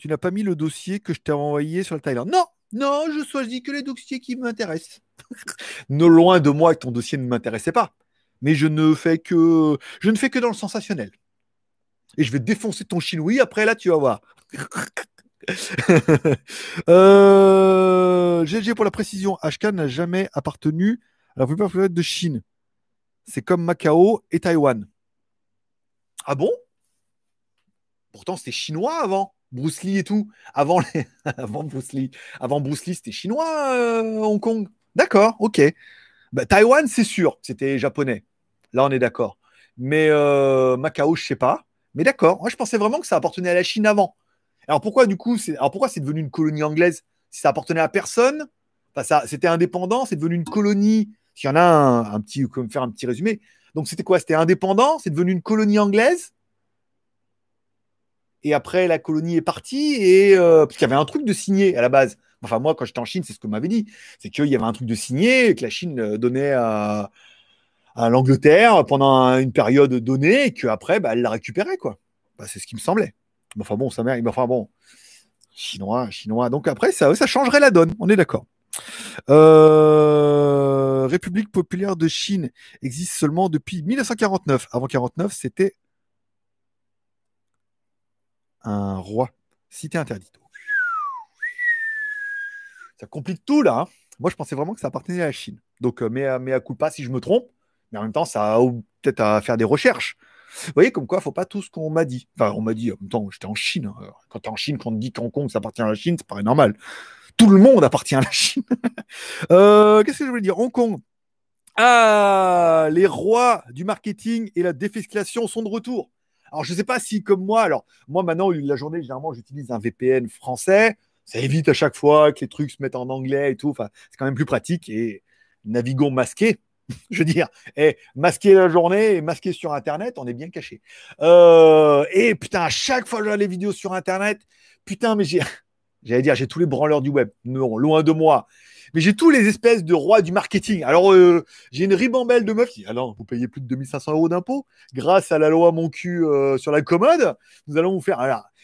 tu n'as pas mis le dossier que je t'ai envoyé sur le Thaïlande. Non, non, je choisis que les dossiers qui m'intéressent. [laughs] ne loin de moi que ton dossier ne m'intéressait pas. Mais je ne fais que je ne fais que dans le sensationnel. Et je vais défoncer ton chinois après là, tu vas voir. [laughs] euh, GG pour la précision, HK n'a jamais appartenu à la plupart de Chine. C'est comme Macao et Taïwan. Ah bon? Pourtant, c'était chinois avant. Bruce Lee et tout. Avant, [laughs] Lee. Avant Bruce Lee, c'était chinois, euh, Hong Kong. D'accord, ok. Bah, Taïwan, c'est sûr, c'était japonais. Là, on est d'accord. Mais euh, Macao, je sais pas. Mais d'accord. Moi, je pensais vraiment que ça appartenait à la Chine avant. Alors pourquoi, du coup, c'est alors pourquoi c'est devenu une colonie anglaise? Si ça appartenait à personne, enfin, ça, c'était indépendant, c'est devenu une colonie. S'il y en a un, un petit, comme faire un petit résumé. Donc c'était quoi? C'était indépendant, c'est devenu une colonie anglaise? Et après la colonie est partie et euh, parce qu'il y avait un truc de signé à la base. Enfin moi quand j'étais en Chine c'est ce que m'avait dit, c'est qu'il y avait un truc de signé que la Chine euh, donnait à, l'Angleterre pendant une période donnée et qu'après bah, elle la récupérait quoi. Bah, c'est ce qui me semblait. Enfin bon ça mère, enfin bon chinois chinois donc après ça ça changerait la donne on est d'accord. Euh, République populaire de Chine existe seulement depuis 1949. Avant 49 c'était un roi. Cité interdite. Ça complique tout là. Hein. Moi, je pensais vraiment que ça appartenait à la Chine. Donc, euh, mais, à coup pas si je me trompe. Mais en même temps, ça a peut-être à faire des recherches. Vous voyez, comme quoi, faut pas tout ce qu'on m'a dit. Enfin, on m'a dit, en même temps, j'étais en Chine. Hein. Quand tu es en Chine, quand on te dit qu'Hong Kong, ça appartient à la Chine, ça paraît normal. Tout le monde appartient à la Chine. [laughs] Euh, qu'est-ce que je voulais dire? Hong Kong Ah, les rois du marketing et la défiscalisation sont de retour. Alors, je ne sais pas si, comme moi, alors, moi, maintenant, la journée, généralement, j'utilise un VPN français. Ça évite à chaque fois que les trucs se mettent en anglais et tout. Enfin, c'est quand même plus pratique. Et navigons masqués. [laughs] je veux dire, et masquer la journée et masquer sur Internet, on est bien caché. Euh, et putain, à chaque fois que j'ai les vidéos sur Internet, putain, mais j'ai, [laughs] j'allais dire, j'ai tous les branleurs du web. Non, loin de moi mais j'ai tous les espèces de rois du marketing. Alors, euh, j'ai une ribambelle de meufs qui, alors, vous payez plus de 2500 euros d'impôts grâce à la loi mon cul euh, sur la commode. Nous allons vous faire.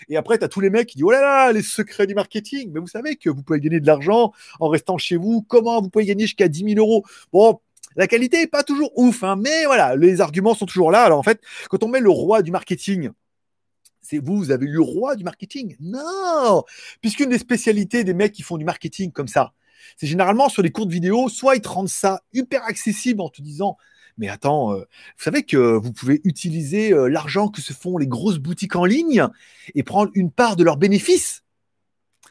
Et après, tu as tous les mecs qui disent Oh là là, les secrets du marketing. Mais vous savez que vous pouvez gagner de l'argent en restant chez vous. Comment vous pouvez gagner jusqu'à 10 000 euros? Bon, la qualité est pas toujours ouf, hein, mais voilà, les arguments sont toujours là. Alors en fait, quand on met le roi du marketing, c'est vous, vous avez eu le roi du marketing? Non Puisqu'une des spécialités des mecs qui font du marketing comme ça, c'est généralement sur les courtes vidéos, soit ils te rendent ça hyper accessible en te disant mais attends, euh, vous savez que vous pouvez utiliser euh, l'argent que se font les grosses boutiques en ligne et prendre une part de leurs bénéfices.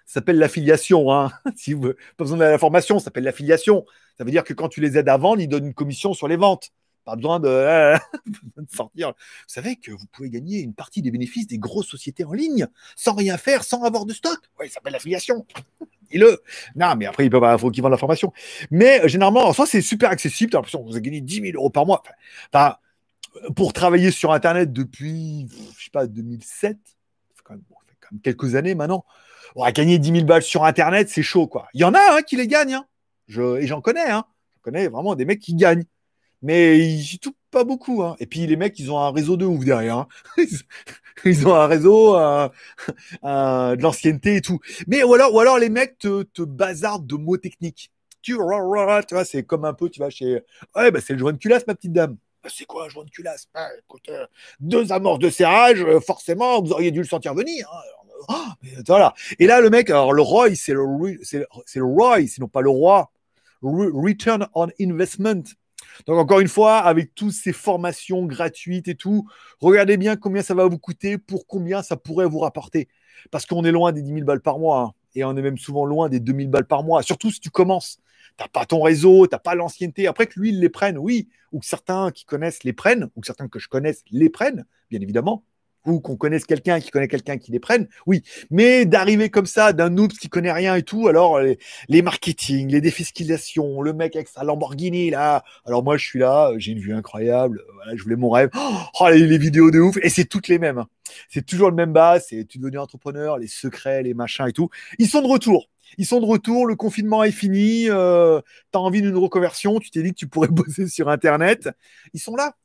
Ça s'appelle l'affiliation. Hein. [laughs] si vous pas besoin de la formation, ça s'appelle l'affiliation. Ça veut dire que quand tu les aides à vendre, ils donnent une commission sur les ventes. Pas besoin de, [laughs] de sortir. Vous savez que vous pouvez gagner une partie des bénéfices des grosses sociétés en ligne sans rien faire, sans avoir de stock. Oui, ça s'appelle l'affiliation le Non, mais après, il faut qu'ils vendent la formation. Mais euh, généralement, en soi, c'est super accessible. Tu as l'impression que vous gagné 10 000 euros par mois. Enfin, pour travailler sur Internet depuis, je sais pas, 2007, ça fait quand même, quelques années maintenant. On a gagné 10 000 balles sur Internet, c'est chaud, quoi. Il y en a hein, qui les gagnent. Hein. Je, et j'en connais. Hein. Je connais vraiment des mecs qui gagnent. Mais ils tout pas beaucoup. Hein. Et puis les mecs, ils ont un réseau de ouf derrière. Hein. [laughs] [laughs] ils ont un réseau, de l'ancienneté et tout. Mais ou alors, ou alors les mecs te, te bazardent de mots techniques. Tu, vois, c'est comme un peu, tu vas chez, ouais, bah c'est le joint de culasse, ma petite dame. Bah, c'est quoi un joint de culasse? Bah, écoute, euh, Deux amorces de serrage, euh, forcément, vous auriez dû le sentir venir. Hein. Oh, voilà. Et là, le mec, alors le ROI, c'est le, c'est le ROI, sinon pas le roi. Return on Investment. Donc encore une fois, avec toutes ces formations gratuites et tout, regardez bien combien ça va vous coûter, pour combien ça pourrait vous rapporter. Parce qu'on est loin des 10 000 balles par mois, hein. et on est même souvent loin des 2 000 balles par mois, surtout si tu commences. T'as pas ton réseau, t'as pas l'ancienneté. Après que lui, il les prenne, oui, ou que certains qui connaissent les prennent, ou que certains que je connaisse les prennent, bien évidemment ou qu'on connaisse quelqu'un qui connaît quelqu'un qui les prenne, oui. Mais d'arriver comme ça d'un noob qui connaît rien et tout, alors les, les marketing, les défiscalisations, le mec avec sa Lamborghini là. Alors moi je suis là, j'ai une vue incroyable, voilà, je voulais mon rêve. Oh, les, vidéos de ouf et c'est toutes les mêmes. Hein. C'est toujours le même bas, c'est tu devenir entrepreneur, les secrets, les machins et tout. Ils sont de retour. Ils sont de retour, le confinement est fini, euh, tu as envie d'une reconversion, tu t'es dit que tu pourrais [laughs] bosser sur Internet. Ils sont là,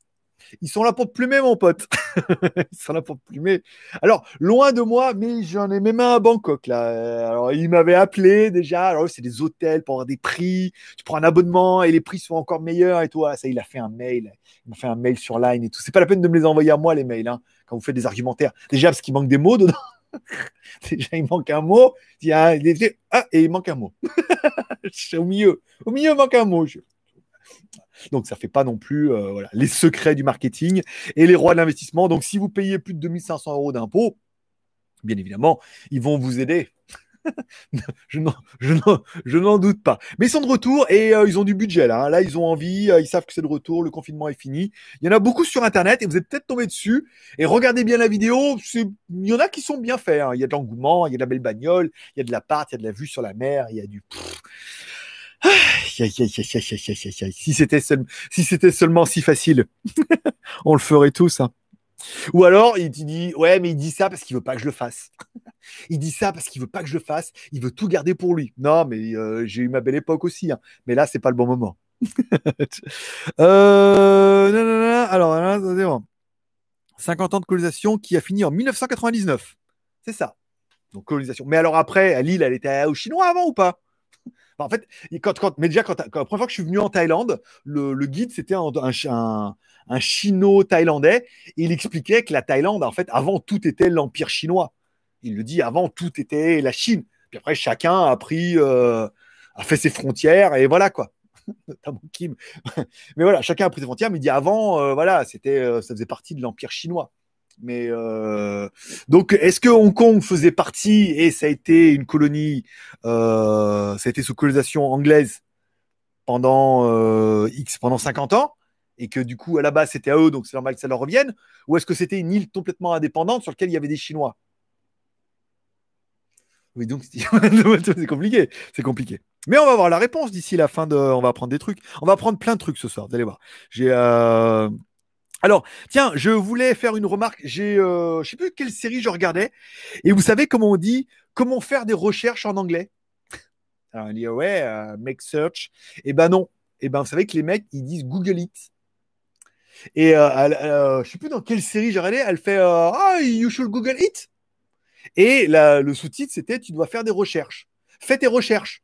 ils sont là pour plumer, mon pote. [laughs] Ils sont là pour plumer. Alors, loin de moi, mais j'en ai même un à Bangkok, là. Alors, il m'avait appelé déjà. Alors, c'est des hôtels pour avoir des prix. Tu prends un abonnement et les prix sont encore meilleurs et tout. Ah, ça, il a fait un mail. Il m'a fait un mail sur Line et tout. C'est pas la peine de me les envoyer à moi, les mails, hein, quand vous faites des argumentaires. Déjà, parce qu'il manque des mots dedans. [laughs] Déjà, il manque un mot. Ah, et il manque un mot. [laughs] Au milieu, il manque un mot. Donc ça fait pas non plus euh, les secrets du marketing et les rois de l'investissement. Donc si vous payez plus de 2500 euros d'impôts, bien évidemment, ils vont vous aider. [laughs] je n'en doute pas. Mais ils sont de retour et euh, ils ont du budget là. Hein. Là, ils ont envie, euh, ils savent que c'est de retour, le confinement est fini. Il y en a beaucoup sur Internet et vous êtes peut-être tombé dessus. Et regardez bien la vidéo, il y en a qui sont bien faits. Hein. Il y a de l'engouement, il y a de la belle bagnole, il y a de la part, il y a de la vue sur la mer, il y a du... Si c'était seulement si facile, on le ferait tous. Hein. Ou alors il dit ouais mais il dit ça parce qu'il veut pas que je le fasse. il dit ça parce qu'il veut pas que je le fasse. Il veut tout garder pour lui. Non mais euh, j'ai eu ma belle époque aussi. Hein. Mais là c'est pas le bon moment. euh, alors 50 ans de colonisation qui a fini en 1999. C'est ça. Donc colonisation. Mais alors après, Lille, elle était au Chinois avant ou pas en fait, quand, mais déjà, quand, la première fois que je suis venu en Thaïlande, le, guide, c'était un, un, un chino-thaïlandais. il expliquait que la Thaïlande, en fait, avant tout était l'empire chinois. Il le dit, avant tout était la Chine. Puis après, chacun a pris, euh, a fait ses frontières et voilà quoi. [laughs] Kim. [laughs] mais voilà, chacun a pris ses frontières. Mais il dit avant, euh, voilà, c'était, euh, ça faisait partie de l'empire chinois. Mais euh, donc, est-ce que Hong Kong faisait partie et ça a été une colonie, euh, ça a été sous colonisation anglaise pendant euh, X, pendant 50 ans, et que du coup, à la base, c'était à eux, donc c'est normal que ça leur revienne, ou est-ce que c'était une île complètement indépendante sur laquelle il y avait des Chinois? Oui, donc [laughs] c'est compliqué, c'est compliqué. Mais on va voir la réponse d'ici la fin de. On va apprendre des trucs. On va apprendre plein de trucs ce soir. Vous allez voir. J'ai. Euh, alors, tiens, je voulais faire une remarque. J'ai, euh... je sais plus quelle série je regardais. Et vous savez comment on dit comment faire des recherches en anglais? Alors, on dit ouais, euh, make search. Eh ben non. Eh ben, vous savez que les mecs, ils disent Google it. Et euh, euh, je sais plus dans quelle série j'ai regardé. Elle fait ah, you should Google it. Et le sous-titre, c'était tu dois faire des recherches. Fais tes recherches.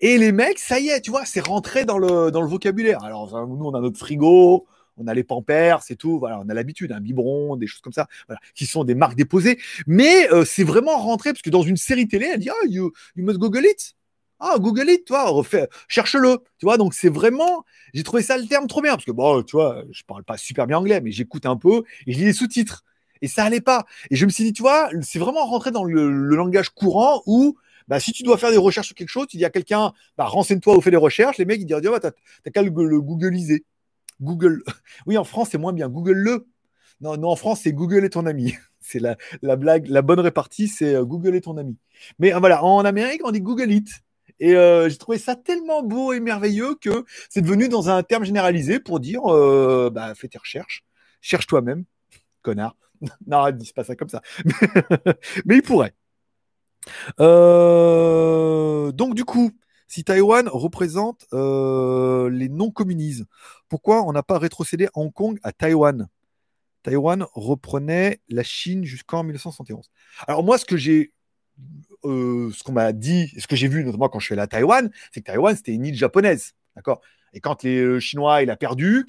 Et les mecs, ça y est, tu vois, c'est rentré dans le, dans le vocabulaire. Alors, nous, on a notre frigo, on a les Pampers, c'est tout. On a l'habitude, un biberon, des choses comme ça, qui sont des marques déposées. Mais euh, c'est vraiment rentré parce que dans une série télé, elle dit ah you, you must Google it. Ah Google it, toi, cherche-le. Tu vois, donc c'est vraiment, j'ai trouvé ça le terme trop bien parce que bon, tu vois, je parle pas super bien anglais, mais j'écoute un peu et je lis les sous-titres. Et ça allait pas. Et je me suis dit, tu vois, c'est vraiment rentré dans le, langage courant où bah, si tu dois faire des recherches sur quelque chose, tu dis à quelqu'un, bah, renseigne-toi ou fais des recherches, les mecs, ils disent, oh, bah, t'as qu'à le, le. Google. Oui, en France, c'est moins bien. Google le. Non, non, en France, c'est Google est ton ami. [laughs] C'est la, la, blague, la bonne répartie, c'est euh, Google est ton ami. Mais euh, voilà, en Amérique, on dit Google it. Et euh, j'ai trouvé ça tellement beau et merveilleux que c'est devenu dans un terme généralisé pour dire bah, fais tes recherches, cherche toi-même, connard. [laughs] non, dis pas ça comme ça. [laughs] Mais il pourrait. donc du coup, si Taïwan représente les non-communistes, pourquoi on n'a pas rétrocédé Hong Kong à Taïwan? Taïwan reprenait la Chine jusqu'en 1971. Alors moi, ce que j'ai, euh, ce qu'on m'a dit, ce que j'ai vu notamment quand je suis allé à Taïwan, c'est que Taïwan c'était une île japonaise. Et quand les Chinois il a perdu,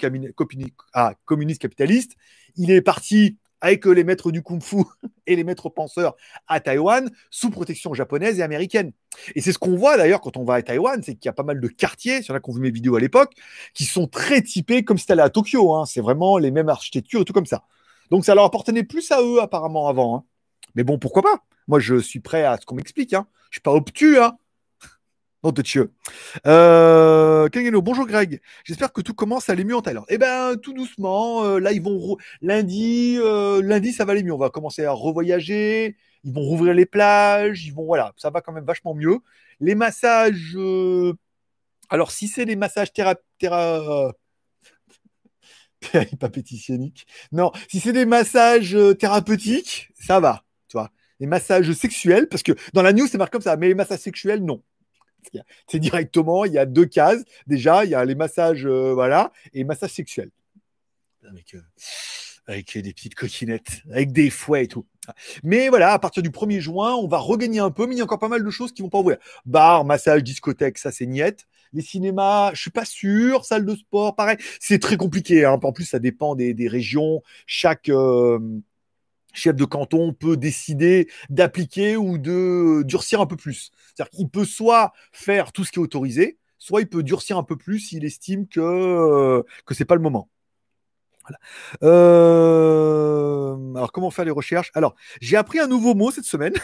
ah, communiste capitaliste, il est parti avec les maîtres du kung-fu [laughs] et les maîtres penseurs à Taïwan sous protection japonaise et américaine. Et c'est ce qu'on voit d'ailleurs quand on va à Taïwan, c'est qu'il y a pas mal de quartiers, sur là qu'on vu mes vidéos à l'époque, qui sont très typés comme c'était à Tokyo. Hein. C'est vraiment les mêmes architectures tout comme ça. Donc ça leur appartenait plus à eux apparemment avant. Hein. Mais bon, pourquoi pas? Moi, je suis prêt à ce qu'on m'explique. Hein. Je suis pas obtus. Hein. Non, de Euh, bonjour Greg. J'espère que tout commence à aller mieux en Thaïlande. Eh ben, tout doucement. Euh, là, ils vont lundi, euh, lundi, ça va aller mieux. On va commencer à revoyager. Ils vont rouvrir les plages. Ils vont, voilà, ça va quand même vachement mieux. Les massages. Euh, alors, si c'est des massages théra... [laughs] Non, si c'est des massages thérapeutiques, ça va. Tu vois. Les massages sexuels, parce que dans la news, c'est marqué comme ça. Mais les massages sexuels, non. C'est directement, il y a deux cases. Déjà, il y a les massages, euh, voilà, et massages sexuels. Avec, euh, avec des petites coquinettes, avec des fouets et tout. Mais voilà, à partir du 1er juin, on va regagner un peu, mais il y a encore pas mal de choses qui vont pas ouvrir. Bar, massage, discothèque, ça c'est niette. Les cinémas, je suis pas sûr. Salle de sport, pareil. C'est très compliqué. Hein. En plus, ça dépend des, régions. Chaque euh, chef de canton peut décider d'appliquer ou de durcir un peu plus. C'est-à-dire qu'il peut soit faire tout ce qui est autorisé, soit il peut durcir un peu plus s'il estime que euh, que c'est pas le moment. Euh, alors comment faire les recherches? Alors j'ai appris un nouveau mot cette semaine.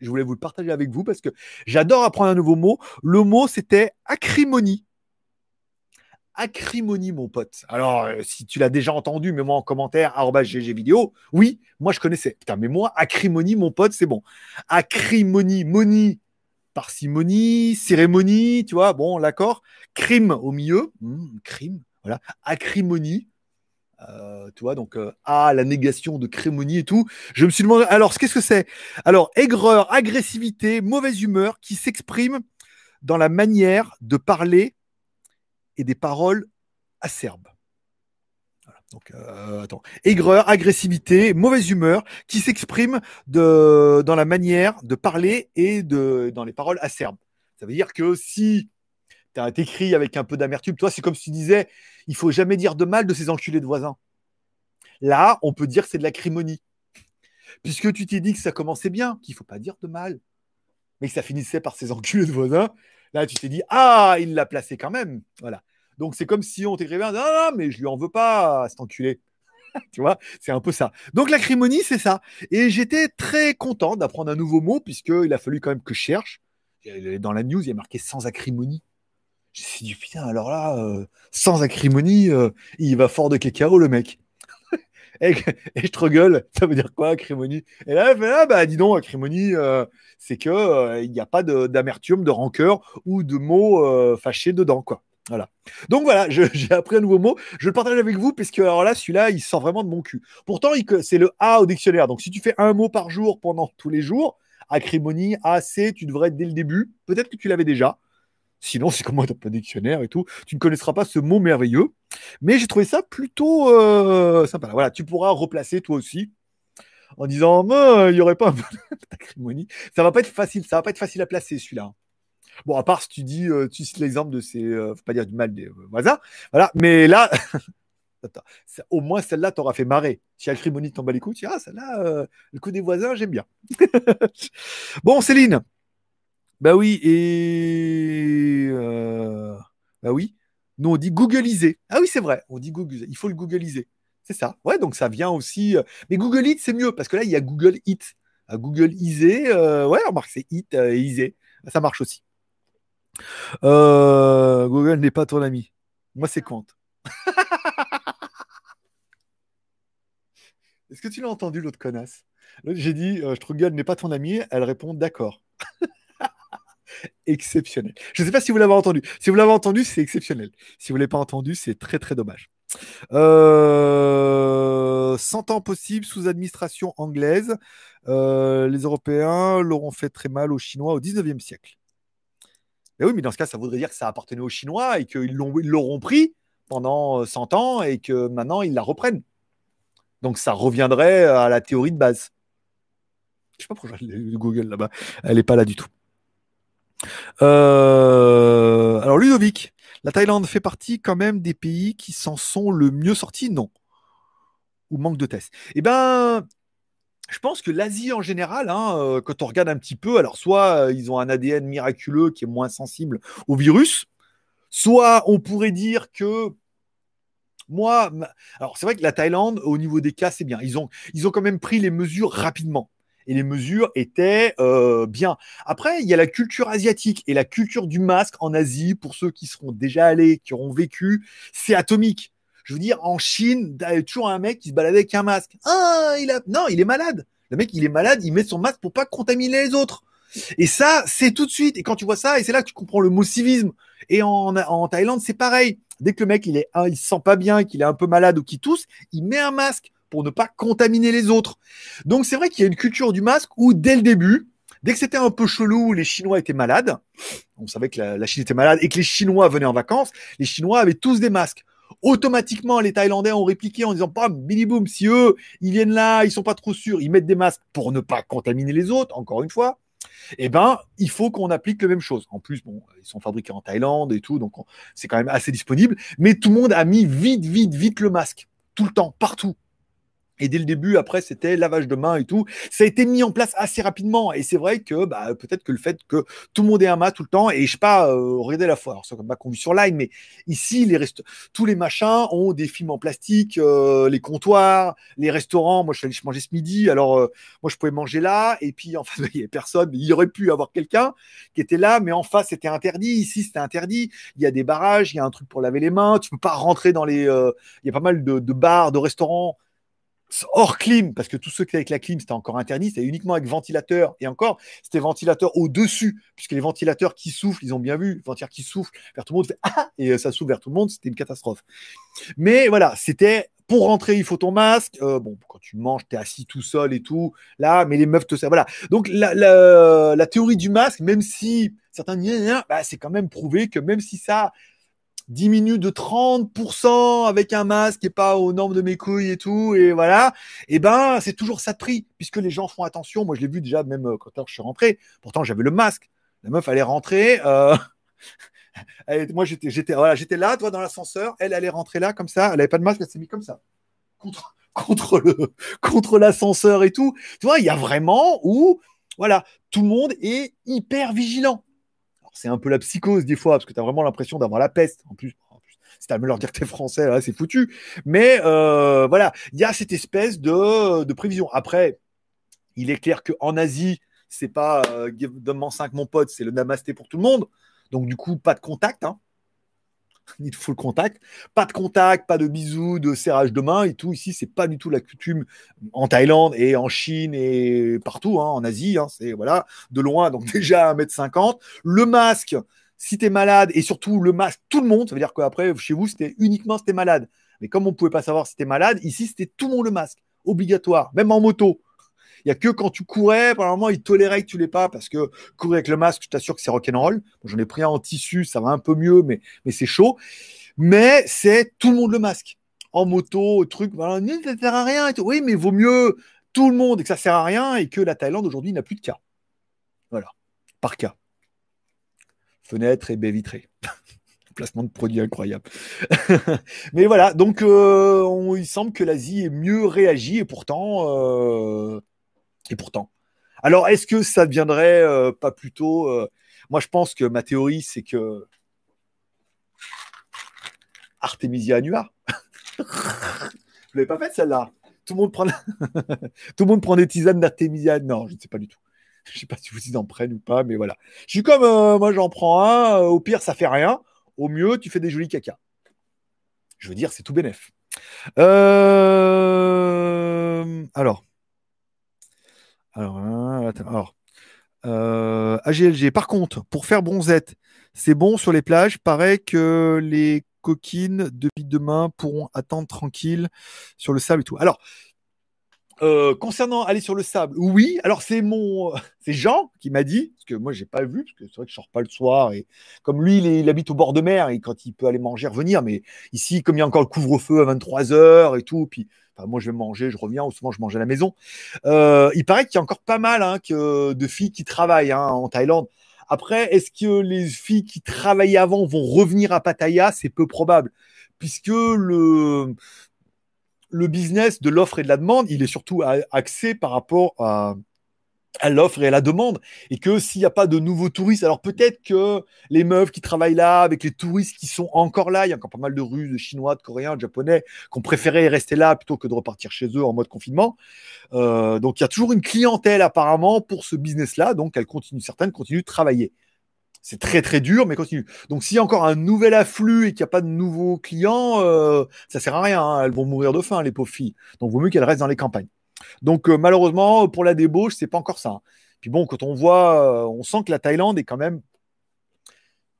Je voulais vous le partager avec vous parce que j'adore apprendre un nouveau mot. Le mot c'était acrimonie acrimonie, mon pote. Alors, euh, si tu l'as déjà entendu, mets-moi en commentaire, GG vidéo. Oui, moi je connaissais. Putain, mais moi, acrimonie, mon pote, c'est bon. Acrimonie, monie, parcimonie, cérémonie, tu vois, bon, d'accord. Crime au milieu, hmm, crime, voilà. Acrimonie. Euh, tu vois, donc, euh, ah, la négation de crémonie et tout. Je me suis demandé, alors, qu'est-ce que c'est? Alors, aigreur, agressivité, mauvaise humeur qui s'exprime dans la manière de parler et des paroles acerbes. Donc, euh, attends. Aigreur, agressivité, mauvaise humeur qui s'exprime dans la manière de parler et de, dans les paroles acerbes. Ça veut dire que si tu as écrit avec un peu d'amertume, toi, c'est comme si tu disais il faut jamais dire de mal de ces enculés de voisins. Là, on peut dire que c'est de l'acrimonie. Puisque tu t'es dit que ça commençait bien, qu'il faut pas dire de mal, mais que ça finissait par ces enculés de voisins, Là, tu t'es dit, ah, il l'a placé quand même. Voilà. Donc, c'est comme si on t'écrivait, non, non, mais je lui en veux pas, cet enculé. [laughs] tu vois, c'est un peu ça. Donc, l'acrimonie, c'est ça. Et j'étais très content d'apprendre un nouveau mot, puisqu'il a fallu quand même que je cherche. Dans la news, il y a marqué sans acrimonie. J'ai dit, putain, alors là, euh, sans acrimonie, euh, il va fort de cacao, le mec. [laughs] et, je te gueule, [laughs] ça veut dire quoi, acrimonie? Et là, ah, bah, dis donc, acrimonie, euh, c'est que il n'y a pas d'amertume, de, rancœur ou de mots fâchés dedans, quoi. Voilà. Donc voilà, [laughs] j'ai appris un nouveau mot. Je le partage avec vous, puisque alors là, celui-là, il sort vraiment de mon cul. Pourtant, c'est le A au dictionnaire. Donc si tu fais un mot par jour pendant tous les jours, acrimonie, AC, tu devrais être dès le début. Peut-être que tu l'avais déjà. Sinon, c'est comme moi, tu pas de dictionnaire et tout. Tu ne connaîtras pas ce mot merveilleux. Mais j'ai trouvé ça plutôt euh, sympa. Voilà, tu pourras replacer toi aussi en disant, il n'y aurait pas un peu d'acrimonie. [laughs] Ça va pas être facile. Ça va pas être facile à placer celui-là. Bon, à part si tu dis, euh, tu cites l'exemple de ces, euh, faut pas dire du mal des voisins. Voilà, mais là, [laughs] au moins celle-là t'aura fait marrer. Si Acrimonie t'en bat les couilles, tu dis, ah, celle-là, le coup des voisins, j'aime bien. [laughs] bon, Céline, bah oui, et. Euh, bah oui. Nous, on dit googliser. Ah oui, c'est vrai, on dit googliser. Il faut le googliser. C'est ça. Ouais, donc ça vient aussi. Euh, mais Google It, c'est mieux parce que là, il y a Google It. Google Isé, euh, ouais, remarque, c'est It et Isé. Ça marche aussi. Google n'est pas ton ami. Moi, c'est compte. [laughs] Est-ce que tu l'as entendu, l'autre connasse? J'ai dit, je trouve Google n'est pas ton ami. Elle répond d'accord [laughs] [laughs] exceptionnel. Je ne sais pas si vous l'avez entendu. Si vous l'avez entendu, c'est exceptionnel. Si vous ne l'avez pas entendu, c'est très très dommage. 100 euh, ans possible sous administration anglaise. Euh, les Européens l'auront fait très mal aux Chinois au 19e siècle. Mais oui, mais dans ce cas, ça voudrait dire que ça appartenait aux Chinois et qu'ils l'auront pris pendant 100 ans et que maintenant ils la reprennent. Donc ça reviendrait à la théorie de base. Je sais pas pourquoi Google là-bas. Elle n'est pas là du tout. Euh, alors Ludovic, la Thaïlande fait partie quand même des pays qui s'en sont le mieux sortis, non? Ou manque de tests? Eh ben, je pense que l'Asie en général, hein, euh, quand on regarde un petit peu, alors soit euh, ils ont un ADN miraculeux qui est moins sensible au virus, soit on pourrait dire que moi, alors c'est vrai que la Thaïlande, au niveau des cas, c'est bien. Ils ont, ils ont quand même pris les mesures rapidement et les mesures étaient euh, bien. Après, il y a la culture asiatique et la culture du masque en Asie, pour ceux qui seront déjà allés, qui auront vécu, c'est atomique. Je veux dire, en Chine, il y a toujours un mec qui se balade avec un masque. Ah, il a... Non, il est malade. Le mec, il est malade, il met son masque pour pas contaminer les autres. Et ça, c'est tout de suite. Et quand tu vois ça, et c'est là que tu comprends le mot civisme. Et en, en Thaïlande, c'est pareil. Dès que le mec, il est, il se sent pas bien, qu'il est un peu malade ou qu'il tousse, il met un masque pour ne pas contaminer les autres. Donc c'est vrai qu'il y a une culture du masque où dès le début, dès que c'était un peu chelou, les Chinois étaient malades, on savait que la, Chine était malade et que les Chinois venaient en vacances, les Chinois avaient tous des masques automatiquement les Thaïlandais ont répliqué en disant bam, billy boom, si eux ils viennent là, ils sont pas trop sûrs, ils mettent des masques pour ne pas contaminer les autres, encore une fois. Eh ben, il faut qu'on applique la même chose. En plus, bon, ils sont fabriqués en Thaïlande et tout, donc c'est quand même assez disponible. Mais tout le monde a mis vite, vite, vite le masque, tout le temps, partout. Et dès le début, après, c'était lavage de main et tout. Ça a été mis en place assez rapidement. Et c'est vrai que bah, peut-être que le fait que tout le monde ait un mat tout le temps, et je sais pas, euh, regardez la fois, c'est qu'on vit sur Line, mais ici, les rest... tous les machins ont des films en plastique, euh, les comptoirs, les restaurants. Moi, je manger ce midi, alors euh, moi, je pouvais manger là, et puis en face, [laughs] il n'y avait personne, il aurait pu avoir quelqu'un qui était là, mais en face, c'était interdit. Ici, c'était interdit. Il y a des barrages, il y a un truc pour laver les mains, tu peux pas rentrer dans les. Euh, il y a pas mal de bars, de restaurants hors clim, parce que tous ceux qui étaient avec la clim, c'était encore interdit, c'était uniquement avec ventilateur, et encore, c'était ventilateur au-dessus, puisque les ventilateurs qui soufflent, ils ont bien vu, le ventilateur qui souffle vers tout le monde, ah, et euh, ça souffle vers tout le monde, c'était une catastrophe. Mais voilà, c'était pour rentrer, il faut ton masque. Euh, bon, quand tu manges, tu es assis tout seul et tout. Là, mais les meufs te ça. Voilà. Donc, la, la, théorie du masque, même si certains disent, bah, c'est quand même prouvé que même si ça diminue de 30% avec un masque et pas aux normes de mes couilles et tout, et voilà, et eh ben c'est toujours ça de prix, puisque les gens font attention. Moi, je l'ai vu déjà même euh, quand je suis rentré. Pourtant, j'avais le masque. La meuf allait rentrer. Euh... [laughs] moi, j'étais, j'étais, voilà, j'étais là, toi, dans l'ascenseur. Elle allait rentrer là, comme ça. Elle avait pas de masque, elle s'est mise comme ça. Contre, [laughs] contre le, contre l'ascenseur et tout. Tu vois, il y a vraiment où, voilà, tout le monde est hyper vigilant c'est un peu la psychose des fois, parce que tu as vraiment l'impression d'avoir la peste. En plus, en plus si tu leur dire que tu es français, là, c'est foutu. Mais euh, voilà, il y a cette espèce de, prévision. Après, il est clair qu'en Asie, c'est pas euh, donne-moi 5 mon pote, c'est le namasté pour tout le monde. Donc du coup, pas de contact. Hein. Ni de full contact. Pas de contact, pas de bisous, de serrage de main et tout. Ici, c'est pas du tout la coutume en Thaïlande et en Chine et partout, hein, en Asie. Hein, c'est voilà, de loin, donc [laughs] déjà 1m50. Le masque, si tu malade, et surtout le masque, tout le monde, ça veut dire qu'après, chez vous, c'était uniquement si tu malade. Mais comme on pouvait pas savoir si tu malade, ici, c'était tout le monde le masque, obligatoire, même en moto. Il n'y a que quand tu courais, moment, ils toléraient que tu l'aies pas parce que courir avec le masque, je t'assure que c'est rock'n'roll. J'en ai pris un en tissu, ça va un peu mieux, mais, mais c'est chaud. Mais c'est tout le monde le masque. En moto, truc, voilà, ça sert à rien. Oui, mais vaut mieux tout le monde et que ça sert à rien et que la Thaïlande aujourd'hui n'a plus de cas. Voilà, par cas. Fenêtre et baie vitrée. [laughs] Placement de produit incroyable. [laughs] mais voilà, donc euh, il semble que l'Asie ait mieux réagi et pourtant, euh, et pourtant. Alors, est-ce que ça deviendrait euh, pas plutôt. Euh, moi, je pense que ma théorie, c'est que. Artemisia annua. [laughs] Vous l'avez pas fait celle-là? Tout le, monde prend... [laughs] tout le monde prend des tisanes d'Artemisia. Non, je ne sais pas du tout. [laughs] Je ne sais pas si vous en prennent ou pas, mais voilà. Je suis comme euh, moi, j'en prends un. au pire, ça fait rien. Au mieux, tu fais des jolis caca. Je veux dire, c'est tout bénef. Alors. Alors, hein, euh, AGLG. Par contre, pour faire bronzette, c'est bon sur les plages. Paraît que les coquines depuis demain pourront attendre tranquille sur le sable et tout. Alors, euh, concernant aller sur le sable, oui. Alors c'est mon, [laughs] c'est Jean qui m'a dit parce que moi j'ai pas vu parce que c'est vrai que je sors pas le soir et comme lui il, habite au bord de mer et quand il peut aller manger revenir, mais ici comme il y a encore le couvre-feu à 23 h et tout, puis moi je vais manger, je reviens ou souvent je mange à la maison. Euh, il paraît qu'il y a encore pas mal hein, de filles qui travaillent hein, en Thaïlande. Après, est-ce que les filles qui travaillaient avant vont revenir à Pattaya? C'est peu probable puisque le le business de l'offre et de la demande, il est surtout axé par rapport à, l'offre et à la demande. Et que s'il n'y a pas de nouveaux touristes, alors peut-être que les meufs qui travaillent là, avec les touristes qui sont encore là, il y a encore pas mal de Russes, de Chinois, de Coréens, de Japonais, qui ont préféré rester là plutôt que de repartir chez eux en mode confinement. Euh, donc il y a toujours une clientèle apparemment pour ce business-là. Donc elle continue, certaines continuent de travailler. C'est très très dur, mais continue. Donc s'il y a encore un nouvel afflux et qu'il n'y a pas de nouveaux clients, euh, ça sert à rien. Hein. Elles vont mourir de faim, les pauvres filles. Donc vaut mieux qu'elles restent dans les campagnes. Donc euh, malheureusement, pour la débauche, c'est pas encore ça. Hein. Puis bon, quand on voit, euh, on sent que la Thaïlande est quand même,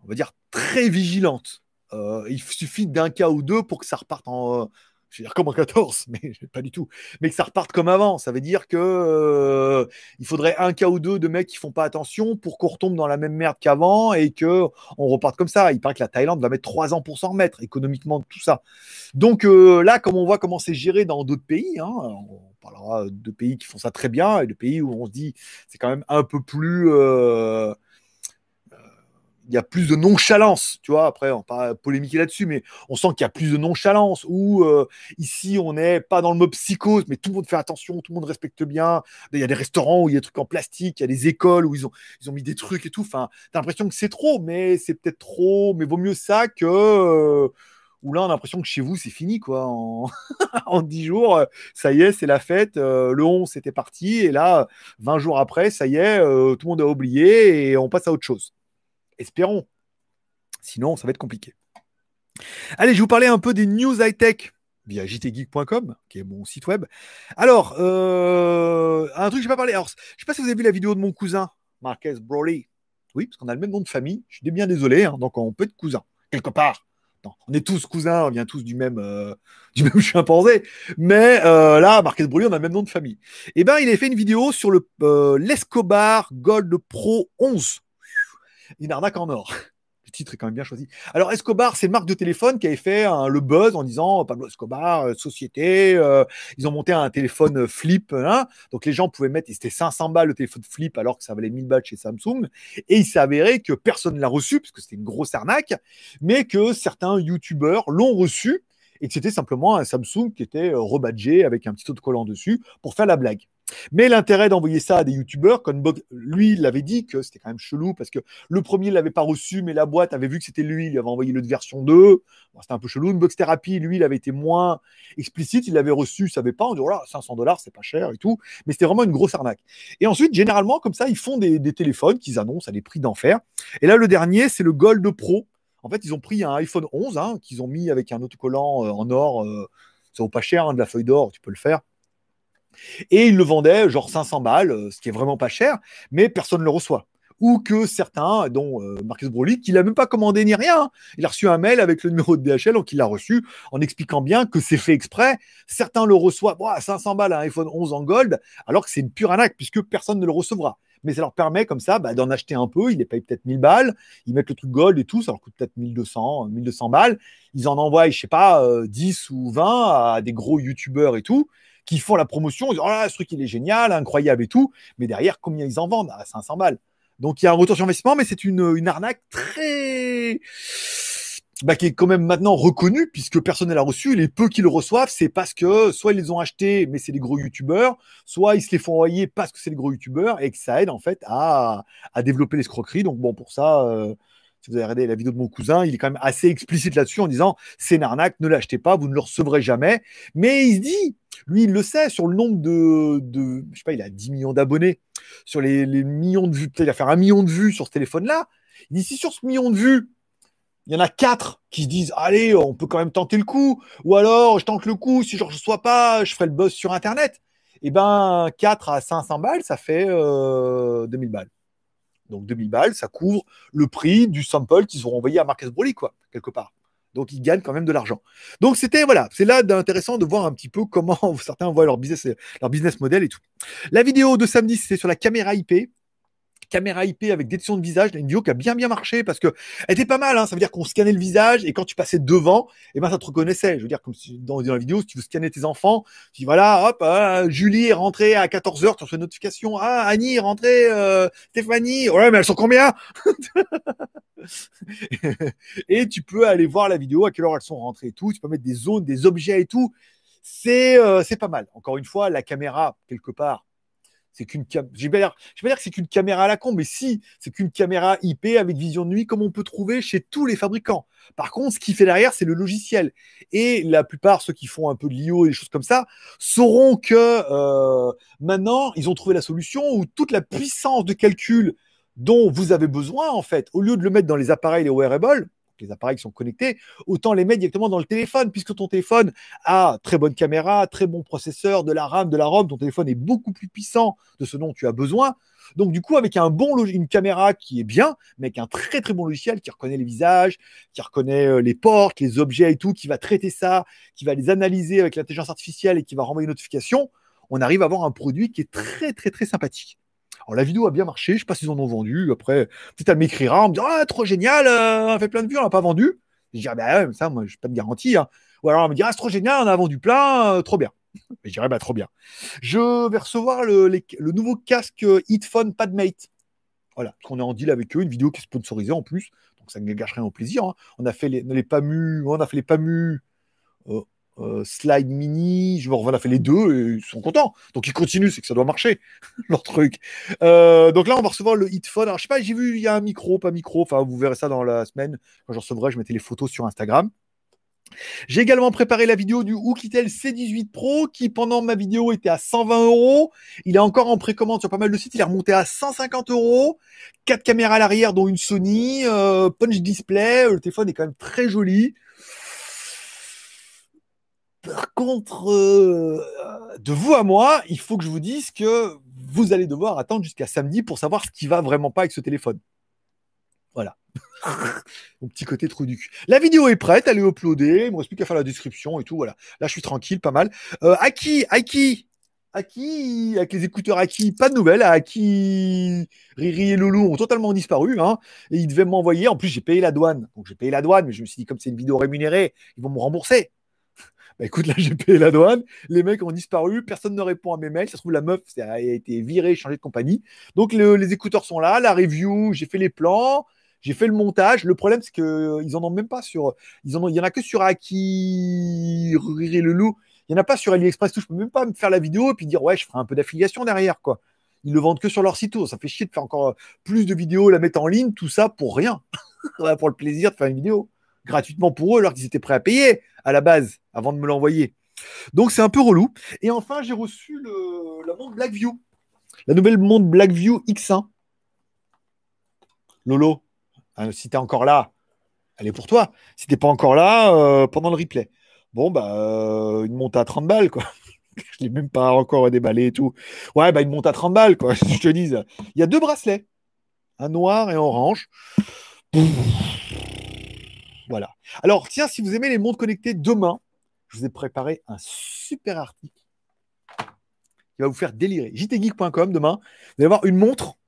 on va dire, très vigilante. il suffit d'un cas ou deux pour que ça reparte en, je veux dire comme en 14, [laughs] mais pas du tout. Mais que ça reparte comme avant. Ça veut dire que euh, il faudrait un cas ou deux de mecs qui font pas attention pour qu'on retombe dans la même merde qu'avant et que on reparte comme ça. Il paraît que la Thaïlande va mettre trois ans pour s'en remettre économiquement tout ça. Donc euh, là, comme on voit comment c'est géré dans d'autres pays, hein, on parlera de pays qui font ça très bien et de pays où on se dit c'est quand même un peu plus euh, il y a plus de nonchalance, tu vois. Après, on va pas polémiquer là-dessus, mais on sent qu'il y a plus de nonchalance. Ou euh, ici, on n'est pas dans le mode psychose, mais tout le monde fait attention, tout le monde respecte bien. Il y a des restaurants où il y a des trucs en plastique, il y a des écoles où ils ont, ils ont mis des trucs et tout. Enfin, t'as l'impression que c'est trop, mais c'est peut-être trop. Mais vaut mieux ça que euh, où là, on a l'impression que chez vous, c'est fini, quoi. En, [laughs] en 10 jours, ça y est, c'est la fête. Euh, le 11, c'était parti. Et là, 20 jours après, ça y est, tout le monde a oublié et on passe à autre chose. Espérons. Sinon, ça va être compliqué. Allez, je vous parler un peu des news high-tech via jtgeek.com, qui est mon site web. Alors, euh, un truc je n'ai pas parlé. Alors, je ne sais pas si vous avez vu la vidéo de mon cousin, Marquez Broly. Oui, parce qu'on a le même nom de famille. Je suis bien désolé, hein, donc on peut être cousin, quelque part. On est tous cousins, on vient tous du même, euh, [laughs] du même chimpanzé. Mais euh, là, Marquez Broly, on a le même nom de famille. Eh bien, il a fait une vidéo sur le l'Escobar Gold Pro 11 une arnaque en or. Titre est quand même bien choisi. Alors Escobar, c'est une marque de téléphone qui avait fait le buzz en disant Pablo Escobar, euh, société, euh, ils ont monté un téléphone flip, hein. donc les gens pouvaient mettre, c'était 500 balles le téléphone flip alors que ça valait 1000 balles chez Samsung, et il s'est avéré que personne ne l'a reçu parce que c'était une grosse arnaque, mais que certains youtubeurs l'ont reçu et que c'était simplement un Samsung qui était euh, rebadgé avec un petit autocollant dessus pour faire la blague. Mais l'intérêt d'envoyer ça à des youtubeurs, comme lui, il l'avait dit que c'était quand même chelou parce que le premier ne l'avait pas reçu, mais la boîte avait vu que c'était lui, il avait envoyé l'autre version 2. c'était un peu chelou. Une box thérapie, lui, il avait été moins explicite, il l'avait reçu, il savait pas. On dit, voilà, 500 dollars, c'est pas cher et tout. Mais c'était vraiment une grosse arnaque. Et ensuite, généralement, comme ça, ils font des, des téléphones qu'ils annoncent à des prix d'enfer. Et là, le dernier, c'est le Gold Pro En fait, ils ont pris un iPhone 11 hein, qu'ils ont mis avec un autocollant euh, en or. Euh, ça vaut pas cher, hein, de la feuille d'or, tu peux le faire. Et ils le vendaient genre 500 balles, euh, ce qui est vraiment pas cher, mais personne ne le reçoit ou que certains, dont euh, Marcus Broly, qui l'a même pas commandé ni rien. Hein. Il a reçu un mail avec le numéro de DHL, donc il l'a reçu en expliquant bien que c'est fait exprès. Certains le reçoivent à 500 balles un iPhone 11 en gold, alors que c'est une pure arnaque puisque personne ne le recevra. Mais ça leur permet comme ça bah, d'en acheter un peu. Ils les payent peut-être 1000 balles, ils mettent le truc gold et tout, ça leur coûte peut-être 1200, 1200 balles. Ils en envoient, je sais pas, 10 euh, ou 20 à des gros youtubeurs et tout qui font la promotion, ils disent, oh ce truc il est génial, incroyable et tout, mais derrière, combien ils en vendent? À 500 balles. Donc il y a un retour sur investissement, mais c'est une, une arnaque très bah, qui est quand même maintenant reconnue puisque personne ne l'a reçu. Les peu qui le reçoivent, c'est parce que soit ils les ont achetés, mais c'est des gros youtubeurs, soit ils se les font envoyer parce que c'est des gros youtubeurs et que ça aide en fait à, à développer l'escroquerie. Donc bon, pour ça, euh, si vous avez regardé la vidéo de mon cousin, il est quand même assez explicite là-dessus en disant c'est une arnaque, ne l'achetez pas, vous ne le recevrez jamais. Mais il se dit, lui, il le sait sur le nombre de, de je sais pas, il a 10 millions d'abonnés, sur les, millions de vues, peut-être il va faire un million de vues sur ce téléphone-là. Il dit si sur ce million de vues, il y en a quatre qui se disent allez, on peut quand même tenter le coup, ou alors je tente le coup, si je ne reçois pas, je ferai le buzz sur Internet. Et eh ben 4 à 500 balles, ça fait euh, 2000 balles. Donc 2000 balles, ça couvre le prix du sample qu'ils auront envoyé à Marcus Broly, quoi, quelque part. Donc ils gagnent quand même de l'argent. Donc c'était voilà, c'est là d'intéressant de voir un petit peu comment [laughs] certains voient leur business, leur business model et tout. La vidéo de samedi, c'était sur la caméra IP caméra IP avec détection de visage, une vidéo qui a bien bien marché parce que elle était pas mal. Hein. Ça veut dire qu'on scannait le visage et quand tu passais devant, et eh ben ça te reconnaissait. Je veux dire comme dans, la vidéo, si tu veux scanner tes enfants, tu dis voilà, hop, hein, Julie est rentrée à 14 h tu reçois une notification. Ah, Annie est rentrée, euh, Stéphanie. Ouais, mais elles sont combien? [laughs] Et tu peux aller voir la vidéo à quelle heure elles sont rentrées et tout. Tu peux mettre des zones, des objets et tout. C'est euh, c'est pas mal. Encore une fois, la caméra quelque part c'est qu'une je vais vais dire que c'est qu'une caméra à la con, mais si, c'est qu'une caméra IP avec vision de nuit comme on peut trouver chez tous les fabricants. Par contre, ce qui fait derrière, c'est le logiciel. Et la plupart, ceux qui font un peu de l'IO et des choses comme ça, sauront que euh, maintenant, ils ont trouvé la solution où toute la puissance de calcul dont vous avez besoin, en fait, au lieu de le mettre dans les appareils, les wearables, les appareils qui sont connectés, autant les mettre directement dans le téléphone, puisque ton téléphone a très bonne caméra, très bon processeur, de la RAM, de la ROM, ton téléphone est beaucoup plus puissant de ce dont tu as besoin. Donc du coup, avec un bon une caméra qui est bien, mais avec un très très bon logiciel qui reconnaît les visages, qui reconnaît euh, les portes, les objets et tout, qui va traiter ça, qui va les analyser avec l'intelligence artificielle et qui va renvoyer une notification, on arrive à avoir un produit qui est très très très sympathique. Alors la vidéo a bien marché, je sais pas s'ils en ont vendu. Après, peut-être elle m'écrira en me disant Ah, trop génial, euh, on a fait plein de vues, on n'a pas vendu. Je dirais Bah ouais, ça, moi, je n'ai pas de garantie. Hein. Ou alors elle me dira ah, C'est trop génial, on a vendu plein, euh, trop bien. [laughs] je dirais Bah trop bien. Je vais recevoir le, nouveau casque Heatphone Padmate. Voilà, qu'on est en deal avec eux, une vidéo qui est sponsorisée en plus. Donc ça ne gâche rien au plaisir. Hein. On a fait les, les PAMU, on a fait les PAMU. Euh, euh, slide mini, je on a fait les deux et ils sont contents. Donc ils continuent, c'est que ça doit marcher, [laughs] leur truc. Euh, donc là, on va recevoir le Hitphone. Alors je sais pas, j'ai vu, il y a un micro, pas micro. Enfin, vous verrez ça dans la semaine. Quand je recevrai, je mettais les photos sur Instagram. J'ai également préparé la vidéo du Oukitel C18 Pro qui, pendant ma vidéo, était à 120 euros. Il est encore en précommande sur pas mal de sites. Il est remonté à 150 euros. Quatre caméras à l'arrière, dont une Sony, euh, punch display. Le téléphone est quand même très joli. Par contre, euh, de vous à moi, il faut que je vous dise que vous allez devoir attendre jusqu'à samedi pour savoir ce qui va vraiment pas avec ce téléphone. Voilà. [laughs] Mon petit côté trou du. La vidéo est prête, elle est uploadée. Il me reste plus qu'à faire la description et tout. Voilà. Là, je suis tranquille, pas mal. Euh, Aki, Aki, Aki, avec les écouteurs Aki, pas de nouvelles. Aki, Riri et Loulou ont totalement disparu. Hein, et ils devaient m'envoyer. En plus, j'ai payé la douane. Donc, j'ai payé la douane, mais je me suis dit, comme c'est une vidéo rémunérée, ils vont me rembourser. Bah, écoute, là, [laughs] j'ai payé la douane, les mecs ont disparu, personne ne répond à mes mails. Ça se trouve, la meuf a été virée, changée de compagnie. Donc, les écouteurs sont là, la review, j'ai fait les plans, j'ai fait le montage. Le problème, c'est qu'ils euh, en ont même pas sur. Ils il y en a que sur Aki, Riri le loup. Il n'y en a pas sur AliExpress. Tout. Je peux même pas me faire la vidéo et puis dire, ouais, je ferai un peu d'affiliation derrière, quoi. Ils le vendent que sur leur site. Ça fait chier de faire encore plus de vidéos, la mettre en ligne, tout ça pour rien. [laughs] pour le plaisir de faire une vidéo gratuitement pour eux alors qu'ils étaient prêts à payer à la base avant de me l'envoyer. Donc c'est un peu relou. Et enfin, j'ai reçu le, la montre Blackview, la nouvelle montre Blackview X1. Lolo, hein, si tu es encore là, Elle est pour toi. Si t'es pas encore là euh, pendant le replay. Bon, bah, euh, une monte à 30 balles, quoi. [laughs] Je l'ai même pas encore déballé et tout. Ouais, bah, une monte à 30 balles, quoi. [laughs] Je te dis. Il y a deux bracelets. Un noir et un orange. Voilà. Alors, tiens, si vous aimez les montres connectées, demain, je vous ai préparé un super article qui va vous faire délirer. jtgeek.com, demain, vous allez avoir une montre.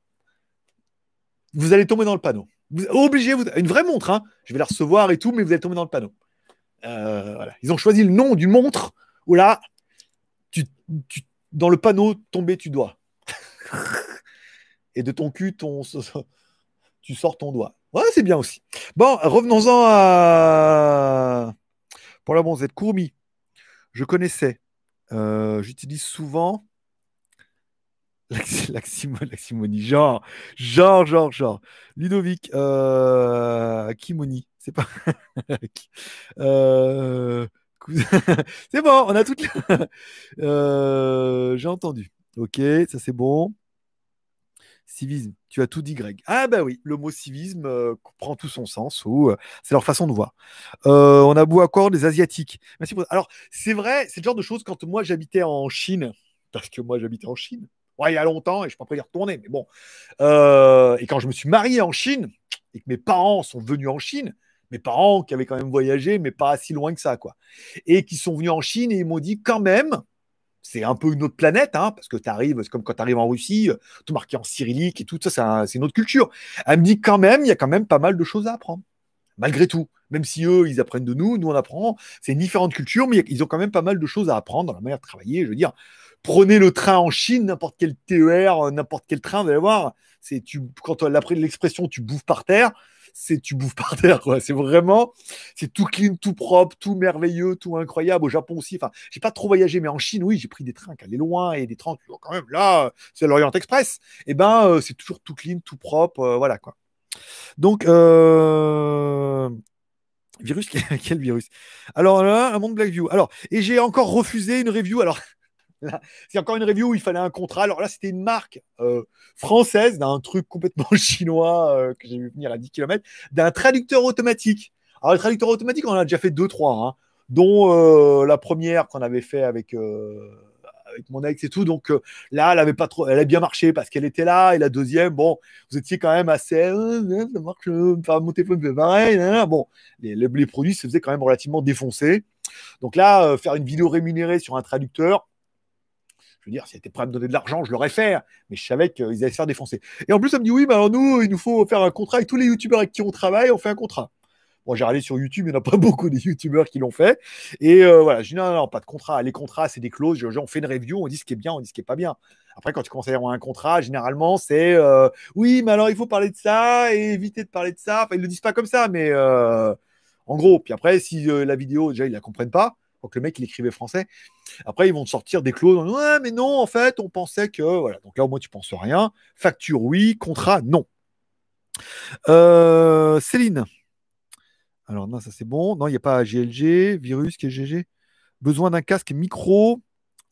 Vous allez tomber dans le panneau. Vous obligé, vous, une vraie montre, hein. je vais la recevoir et tout, mais vous allez tomber dans le panneau. Euh. Ils ont choisi le nom d'une montre où là, tu, dans le panneau, tomber, tu dois. [laughs] et de ton cul, [laughs] tu sors ton doigt. Ouais, c'est bien aussi. Bon, revenons-en à. Pour la bon, Z, Courmi. Je connaissais. Euh, j'utilise souvent. [laughs] Laximoni, genre, genre, genre, genre. Ludovic, euh, Kimoni, c'est pas. [laughs] euh... [laughs] c'est bon, on a toutes. euh, J'ai entendu. Ok, ça c'est bon. Civisme, tu as tout dit, Greg. Ah bah oui, le mot civisme euh, prend tout son sens, ou euh, c'est leur façon de voir. Euh, on a beau accord des Asiatiques. Merci. Alors, c'est vrai, c'est le genre de choses quand moi j'habitais en Chine, parce que moi j'habitais en Chine, il y a longtemps, et je ne peux pas y retourner, mais bon. et quand je me suis marié en Chine, et que mes parents sont venus en Chine, mes parents qui avaient quand même voyagé, mais pas si loin que ça, quoi, et qui sont venus en Chine et ils m'ont dit quand même, c'est un peu une autre planète, hein, parce que tu arrives, c'est comme quand tu arrives en Russie, euh, tout marqué en cyrillique et tout ça, c'est une autre culture. Elle me dit quand même, il y a quand même pas mal de choses à apprendre, malgré tout. Même si eux, ils apprennent de nous, nous on apprend. C'est une différente culture, mais ils ont quand même pas mal de choses à apprendre dans la manière de travailler. Je veux dire, prenez le train en Chine, n'importe quel TER, euh, n'importe quel train, vous allez voir, c'est tu quand après l'expression tu bouffes par terre, c'est tu bouffes par terre, quoi. C'est vraiment, c'est tout clean, tout propre, tout merveilleux, tout incroyable. Au Japon aussi, enfin, j'ai pas trop voyagé, mais en Chine, oui, j'ai pris des trains qui allaient loin et des trains, quand même, là, c'est l'Orient Express. Et eh ben, euh, c'est toujours tout clean, tout propre, euh, voilà, quoi. Donc, euh... Virus, [laughs] quel virus? Alors là, un monde Blackview. Alors, et j'ai encore refusé une review. Alors, [laughs] c'est encore une review où il fallait un contrat. Alors là, c'était une marque euh, française d'un truc complètement [laughs] chinois euh, que j'ai vu venir à 10 km, d'un traducteur automatique. Alors, le traducteur automatique, on en a déjà fait deux, trois, hein, dont euh, la première qu'on avait fait avec, avec mon ex et tout. Donc là, elle avait pas trop, elle a bien marché parce qu'elle était là. Et la deuxième, bon, vous étiez quand même assez, ça marche, mon téléphone fait pareil. Bon, les, les, produits se faisaient quand même relativement défoncer. Donc là, faire une vidéo rémunérée sur un traducteur, je veux dire, si c'était prêt à me donner de l'argent, je l'aurais fait. Mais je savais qu'ils allaient se faire défoncer. Et en plus, ça me dit oui, mais alors nous, il nous faut faire un contrat avec tous les youtubeurs avec qui on travaille, on fait un contrat. Bon, j'ai regardé sur YouTube, il n'y en a pas [laughs] beaucoup des youtubeurs qui l'ont fait. Et euh, voilà, je dis non, non, pas de contrat. Les contrats, c'est des clauses. on fait une review, on dit ce qui est bien, on dit ce qui est pas bien. Après, quand tu commences à avoir un contrat, généralement, c'est euh, oui, mais alors il faut parler de ça et éviter de parler de ça. Enfin, ils le disent pas comme ça, mais euh, en gros. Puis après, si la vidéo, déjà, ils la comprennent pas, que le mec il écrivait français. Après, ils vont te sortir des clauses. Ouais, mais non, en fait, on pensait que. Voilà. Donc là, au moins, tu penses rien. Facture, oui. Contrat, non. Euh, Céline. Alors, non, ça c'est bon. Non, il n'y a pas GLG, virus, qui. Besoin d'un casque micro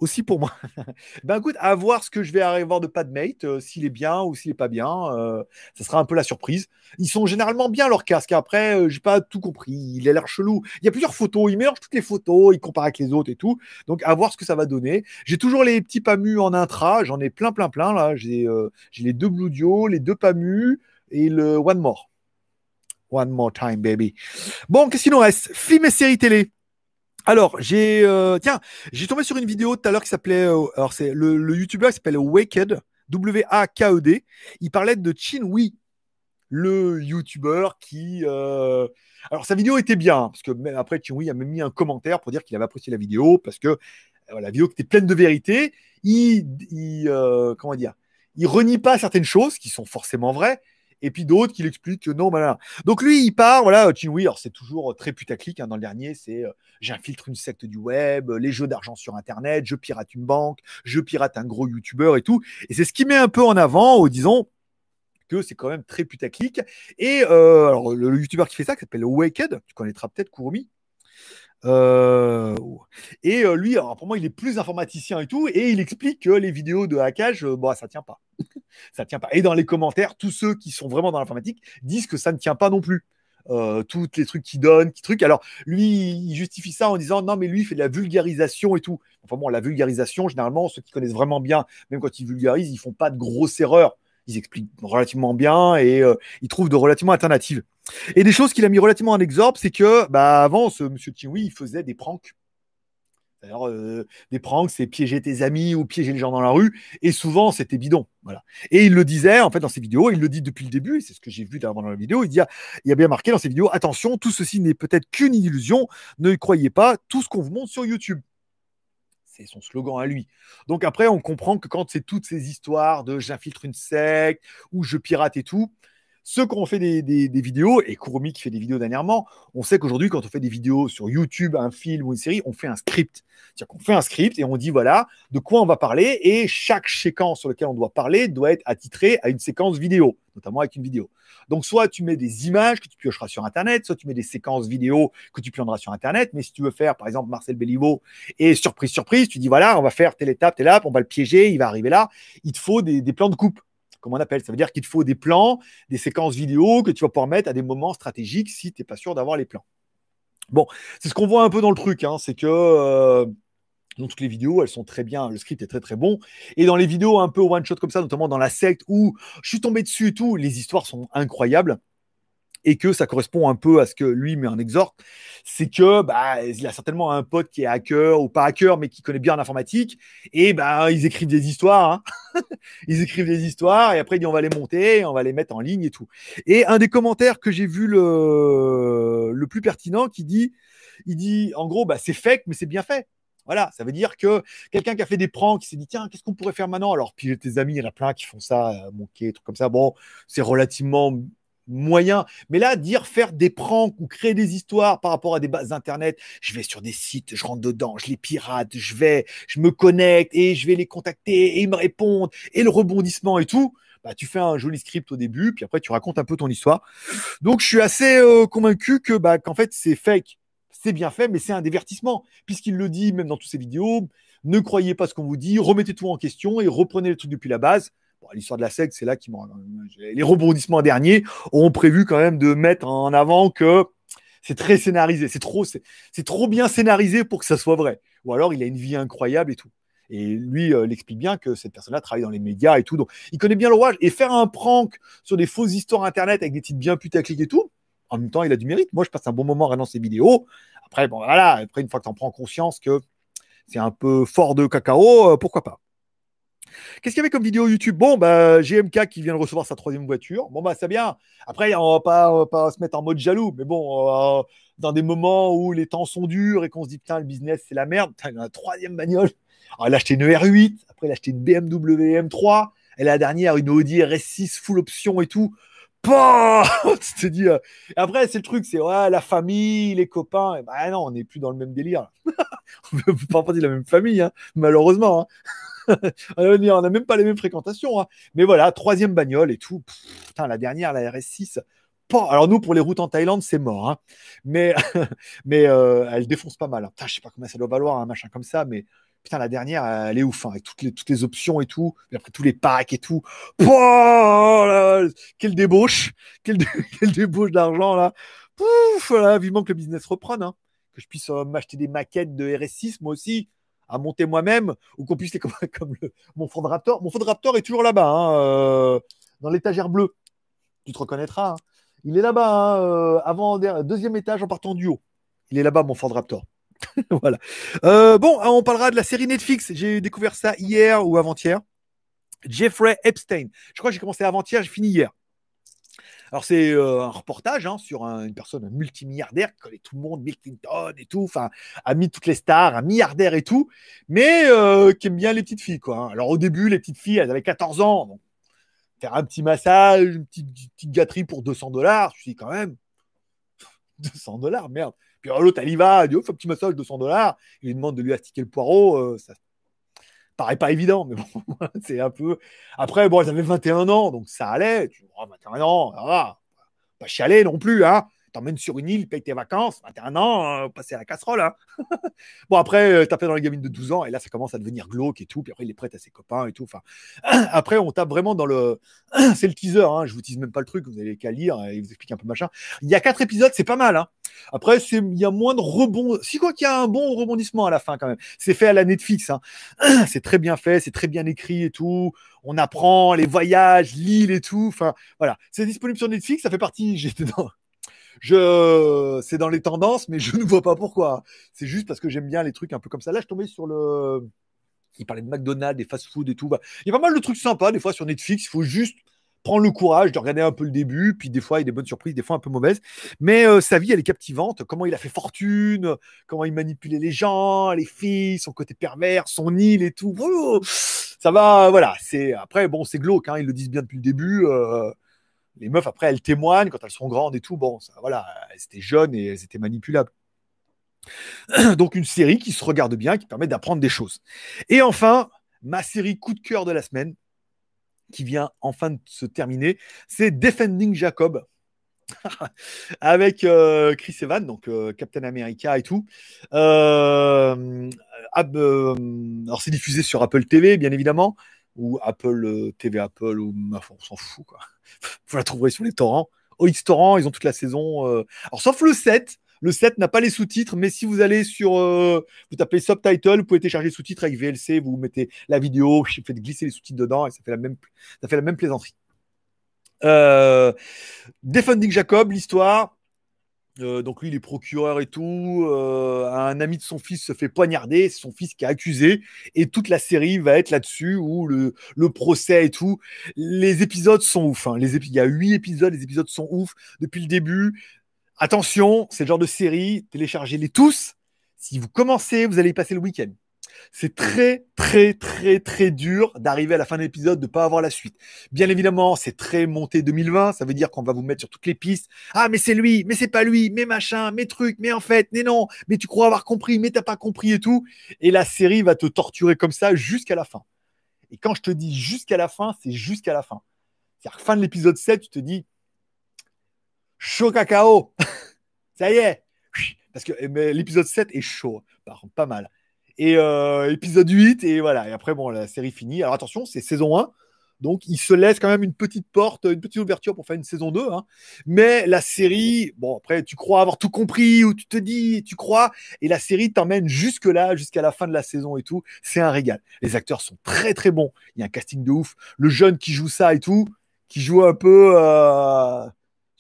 aussi pour moi. [laughs] ben écoute, à voir ce que je vais avoir de Padmate, euh, s'il est bien ou s'il est pas bien. Euh, ça sera un peu la surprise. Ils sont généralement bien leurs casques. Après, euh, j'ai pas tout compris. Il a l'air chelou. Il y a plusieurs photos. Il mélange toutes les photos. Il compare avec les autres et tout. Donc à voir ce que ça va donner. J'ai toujours les petits Pamu en intra. J'en ai plein, plein, plein là. J'ai les deux Blue Dio, les deux Pamu et le One More. One More Time, baby. Bon, qu'est-ce qu'il nous reste? Film et séries télé. Alors, j'ai euh, tiens, j'ai tombé sur une vidéo tout à l'heure qui s'appelait euh, alors c'est le, le youtubeur qui s'appelle Waked W A K E D. Il parlait de Chin le youtubeur qui euh... alors sa vidéo était bien parce que même après Chin a même mis un commentaire pour dire qu'il avait apprécié la vidéo parce que la vidéo était pleine de vérité. Il, il comment dire, il renie pas certaines choses qui sont forcément vraies, et puis d'autres qui l'expliquent que non, voilà. Donc lui, il part, voilà, Chinui, alors c'est toujours très putaclic, hein, dans le dernier, c'est euh, j'infiltre une secte du web, les jeux d'argent sur Internet, je pirate une banque, je pirate un gros YouTuber et tout. Et c'est ce qui met un peu en avant, disons, que c'est quand même très putaclic. Et euh, alors, le, YouTuber qui fait ça, qui s'appelle Waked, tu connaîtras peut-être Kurumi, euh, et euh, lui, alors pour moi, il est plus informaticien et tout, et il explique que les vidéos de hackage, euh, bah, ça tient pas. [laughs] ça tient pas. Et dans les commentaires, tous ceux qui sont vraiment dans l'informatique disent que ça ne tient pas non plus. euh, tous les trucs qu'il donne, qui trucs. Alors, lui, il justifie ça en disant non, mais lui, il fait de la vulgarisation et tout. Enfin bon, la vulgarisation, généralement, ceux qui connaissent vraiment bien, même quand ils vulgarisent, ils font pas de grosses erreurs. Ils expliquent relativement bien et euh, ils trouvent de relativement alternatives. Et des choses qu'il a mis relativement en exorbe, c'est que bah, avant, ce monsieur Tiwi, il faisait des pranks D'ailleurs, des pranks, c'est piéger tes amis ou piéger les gens dans la rue. Et souvent, c'était bidon. Voilà. Et il le disait, en fait, dans ses vidéos, il le dit depuis le début, c'est ce que j'ai vu dans la vidéo, il, dit, il a bien marqué dans ses vidéos, attention, tout ceci n'est peut-être qu'une illusion, ne croyez pas tout ce qu'on vous montre sur YouTube. C'est son slogan à lui. Donc après, on comprend que quand c'est toutes ces histoires de j'infiltre une secte ou je pirate et tout, ceux qui ont fait des, vidéos, et Kurumi qui fait des vidéos dernièrement, on sait qu'aujourd'hui, quand on fait des vidéos sur YouTube, un film ou une série, on fait un script. C'est-à-dire qu'on fait un script et on dit voilà de quoi on va parler, et chaque séquence sur laquelle on doit parler doit être attitrée à une séquence vidéo, notamment avec une vidéo. Donc, soit tu mets des images que tu piocheras sur Internet, soit tu mets des séquences vidéo que tu pionneras sur Internet. Mais si tu veux faire, par exemple, Marcel Béliveau et surprise, surprise, tu dis voilà, on va faire telle étape, telle étape, on va le piéger, il va arriver là. Il te faut des plans de coupe comme on appelle. Ça veut dire qu'il te faut des plans, des séquences vidéo que tu vas pouvoir mettre à des moments stratégiques si tu n'es pas sûr d'avoir les plans. Bon, c'est ce qu'on voit un peu dans le truc, hein, c'est que euh, dans toutes les vidéos, elles sont très bien, le script est très très bon. Et dans les vidéos un peu one shot comme ça, notamment dans la secte où je suis tombé dessus et tout, les histoires sont incroyables et que ça correspond un peu à ce que lui met en exhorte, c'est que bah il a certainement un pote qui est hacker ou pas hacker mais qui connaît bien l'informatique et bah ils écrivent des histoires, hein. [laughs] ils écrivent des histoires et après on va les monter, on va les mettre en ligne et tout. Et un des commentaires que j'ai vu le le plus pertinent qui dit il dit en gros bah c'est fake mais c'est bien fait. Voilà, ça veut dire que quelqu'un qui a fait des pranks, qui s'est dit tiens, qu'est-ce qu'on pourrait faire maintenant? Alors, puis tes amis, il y en a plein qui font ça, euh, trucs comme ça. Bon, c'est relativement moyen. Mais là, dire faire des pranks ou créer des histoires par rapport à des bases internet, je vais sur des sites, je rentre dedans, je les pirate, je vais, je me connecte et je vais les contacter et ils me répondent et le rebondissement et tout. Bah, tu fais un joli script au début, puis après tu racontes un peu ton histoire. Donc je suis assez euh, convaincu que bah, qu'en fait c'est fake, c'est bien fait, mais c'est un divertissement, puisqu'il le dit même dans toutes ses vidéos. Ne croyez pas ce qu'on vous dit, remettez tout en question et reprenez le truc depuis la base l'histoire de la secte, c'est là qui les rebondissements derniers ont prévu quand même de mettre en avant que c'est très scénarisé, c'est trop, bien scénarisé pour que ça soit vrai. Ou alors il a une vie incroyable et tout. Et lui euh, l'explique bien que cette personne-là travaille dans les médias et tout, donc il connaît bien le. Et faire un prank sur des fausses histoires internet avec des titres bien putaclic et tout, en même temps, il a du mérite. Moi, je passe un bon moment dans ses vidéos. Après, bon, voilà, après, une fois que tu en prends conscience que c'est un peu fort de cacao, euh, pourquoi pas. Qu'est-ce qu'il y avait comme vidéo YouTube? Bon, bah, GMK qui vient de recevoir sa troisième voiture. Bon, bah, c'est bien. Après, on va pas, va pas se mettre en mode jaloux, mais bon, euh, dans des moments où les temps sont durs et qu'on se dit, putain, le business, c'est la merde, putain, il a une troisième bagnole. Alors, elle a acheté une R8, après, elle a acheté une BMW M3, elle a la dernière, une Audi RS6 full option et tout. Bah [laughs] tu te dis, euh, Après, c'est le truc, c'est ouais, la famille, les copains. Et bah non, on n'est plus dans le même délire. [laughs] on ne peut pas parler de la même famille, hein, malheureusement. Hein. [laughs] on n'a même pas les mêmes fréquentations. Hein. Mais voilà, troisième bagnole et tout. putain, la dernière, la RS6. Alors nous, pour les routes en Thaïlande, c'est mort. Hein. Mais, [laughs] mais euh, elle défonce pas mal. Putain, je sais pas combien ça doit valoir, un machin comme ça. Mais putain, la dernière, elle est ouf. Hein, avec toutes les, toutes les options et tout. Et après, tous les packs et tout. Oh, quelle débauche. [laughs] Quelle, débauche d'argent, là. Pouf, voilà, vivement que le business reprenne. Hein. Que je puisse euh, m'acheter des maquettes de RS6, moi aussi à monter moi-même ou qu'on puisse les [laughs] comme, comme mon Ford Raptor. Mon Ford Raptor est toujours là-bas, hein, euh, dans l'étagère bleue. Tu te reconnaîtras. Hein. Il est là-bas, hein, euh, avant deuxième étage en partant du haut. Il est là-bas, mon Ford Raptor. [laughs] voilà. Euh, bon, on parlera de la série Netflix. J'ai découvert ça hier ou avant-hier. Jeffrey Epstein. Je crois que j'ai commencé avant-hier, j'ai fini hier. Alors, c'est un reportage hein, sur une personne multimilliardaire qui connaît tout le monde, Bill Clinton et tout, enfin, a mis toutes les stars, un milliardaire et tout, mais qui aime bien les petites filles, quoi. Hein. Alors, au début, les petites filles, elles avaient 14 ans. faire un petit massage, une petite, gâterie pour 200 dollars, je dis quand même, [laughs] 200 dollars, merde. Puis l'autre, elle y va, elle dit, oh, un petit massage, 200 dollars. Il lui demande de lui astiquer le poireau. Ça paraît pas évident, mais bon, [laughs] c'est un peu. Après, bon, elles avaient 21 ans, donc ça allait. Tu vois, 21 ans, va. Pas chialer non plus, hein. T'emmènes sur une île, paye tes vacances, 21 ans, euh, passer à la casserole. Hein. [laughs] bon, après, euh, taper dans les gamines de 12 ans, et là, ça commence à devenir glauque et tout. Puis après, il est prêt à ses copains et tout. Enfin, [clears throat] après, on tape vraiment dans le. [clears throat] c'est le teaser, hein. je vous tease même pas le truc, vous avez qu'à lire et vous explique un peu machin. Il y a quatre épisodes, c'est pas mal. Hein. Après, il y a moins de rebond. Si quoi qu'il y a un bon rebondissement à la fin quand même. C'est fait à la Netflix. Hein. [clears throat] c'est très bien fait, c'est très bien écrit et tout. On apprend les voyages, l'île et tout. Enfin, voilà. C'est disponible sur Netflix. Ça fait partie. [laughs] J'étais dans. Je, c'est dans les tendances, mais je ne vois pas pourquoi. C'est juste parce que j'aime bien les trucs un peu comme ça. Là, je tombais sur le. Il parlait de McDonald's, des fast-food et tout. Il y a pas mal de trucs sympas des fois sur Netflix. Il faut juste prendre le courage de regarder un peu le début, puis des fois il y a des bonnes surprises, des fois un peu mauvaises. Mais euh, sa vie, elle est captivante. Comment il a fait fortune, comment il manipulait les gens, les filles, son côté pervers, son île et tout. ça va, voilà. C'est après bon, c'est glauque. Hein, ils le disent bien depuis le début. Euh, les meufs après, elles témoignent quand elles sont grandes et tout. Bon, voilà, elles étaient jeunes et elles étaient manipulables. [clears throat] Donc une série qui se regarde bien, qui permet d'apprendre des choses. Et enfin, ma série coup de cœur de la semaine, qui vient enfin de se terminer, c'est Defending Jacob. [laughs] avec euh, Chris Evans, donc euh, Captain America et tout. Euh, alors c'est diffusé sur Apple TV, bien évidemment, ou Apple TV Apple, ou on s'en fout quoi. [laughs] Vous la trouverez sur les torrents. Au Torrent, ils ont toute la saison. Alors sauf le 7, le 7 n'a pas les sous-titres, mais si vous allez sur, euh, vous tapez subtitle, vous pouvez télécharger les sous-titres avec VLC, vous mettez la vidéo, vous faites glisser les sous-titres dedans et ça fait la même, ça fait la même plaisanterie. Euh, Defending Jacob, l'histoire. Euh, donc lui, il est procureur et tout. un ami de son fils se fait poignarder, c'est son fils qui est accusé, et toute la série va être là-dessus, où le, le, procès et tout. Les épisodes sont ouf. Hein. Les il y a huit épisodes, les épisodes sont ouf depuis le début. Attention, c'est le genre de série, téléchargez-les tous. Si vous commencez, vous allez y passer le week-end. C'est très, très, très, très dur d'arriver à la fin de l'épisode, de pas avoir la suite. Bien évidemment, c'est très monté 2020. Ça veut dire qu'on va vous mettre sur toutes les pistes. Ah, mais c'est lui, mais c'est pas lui, mais machin, mais truc, mais en fait, mais non, mais tu crois avoir compris, mais t'as pas compris et tout. Et la série va te torturer comme ça jusqu'à la fin. Et quand je te dis jusqu'à la fin, c'est jusqu'à la fin. C'est-à-dire, fin de l'épisode 7, tu te dis, chaud cacao. [laughs] ça y est. Parce que l'épisode 7 est chaud, par pas mal. Et euh, épisode 8, et voilà. Et après, bon, la série finit. Alors attention, c'est saison 1. Donc, il se laisse quand même une petite porte, une petite ouverture pour faire une saison 2. Hein. Mais la série, bon, après, tu crois avoir tout compris, ou tu te dis, tu crois, et la série t'emmène jusque-là, jusqu'à la fin de la saison et tout. C'est un régal. Les acteurs sont très, très bons. Il y a un casting de ouf. Le jeune qui joue ça et tout, qui joue un peu. Euh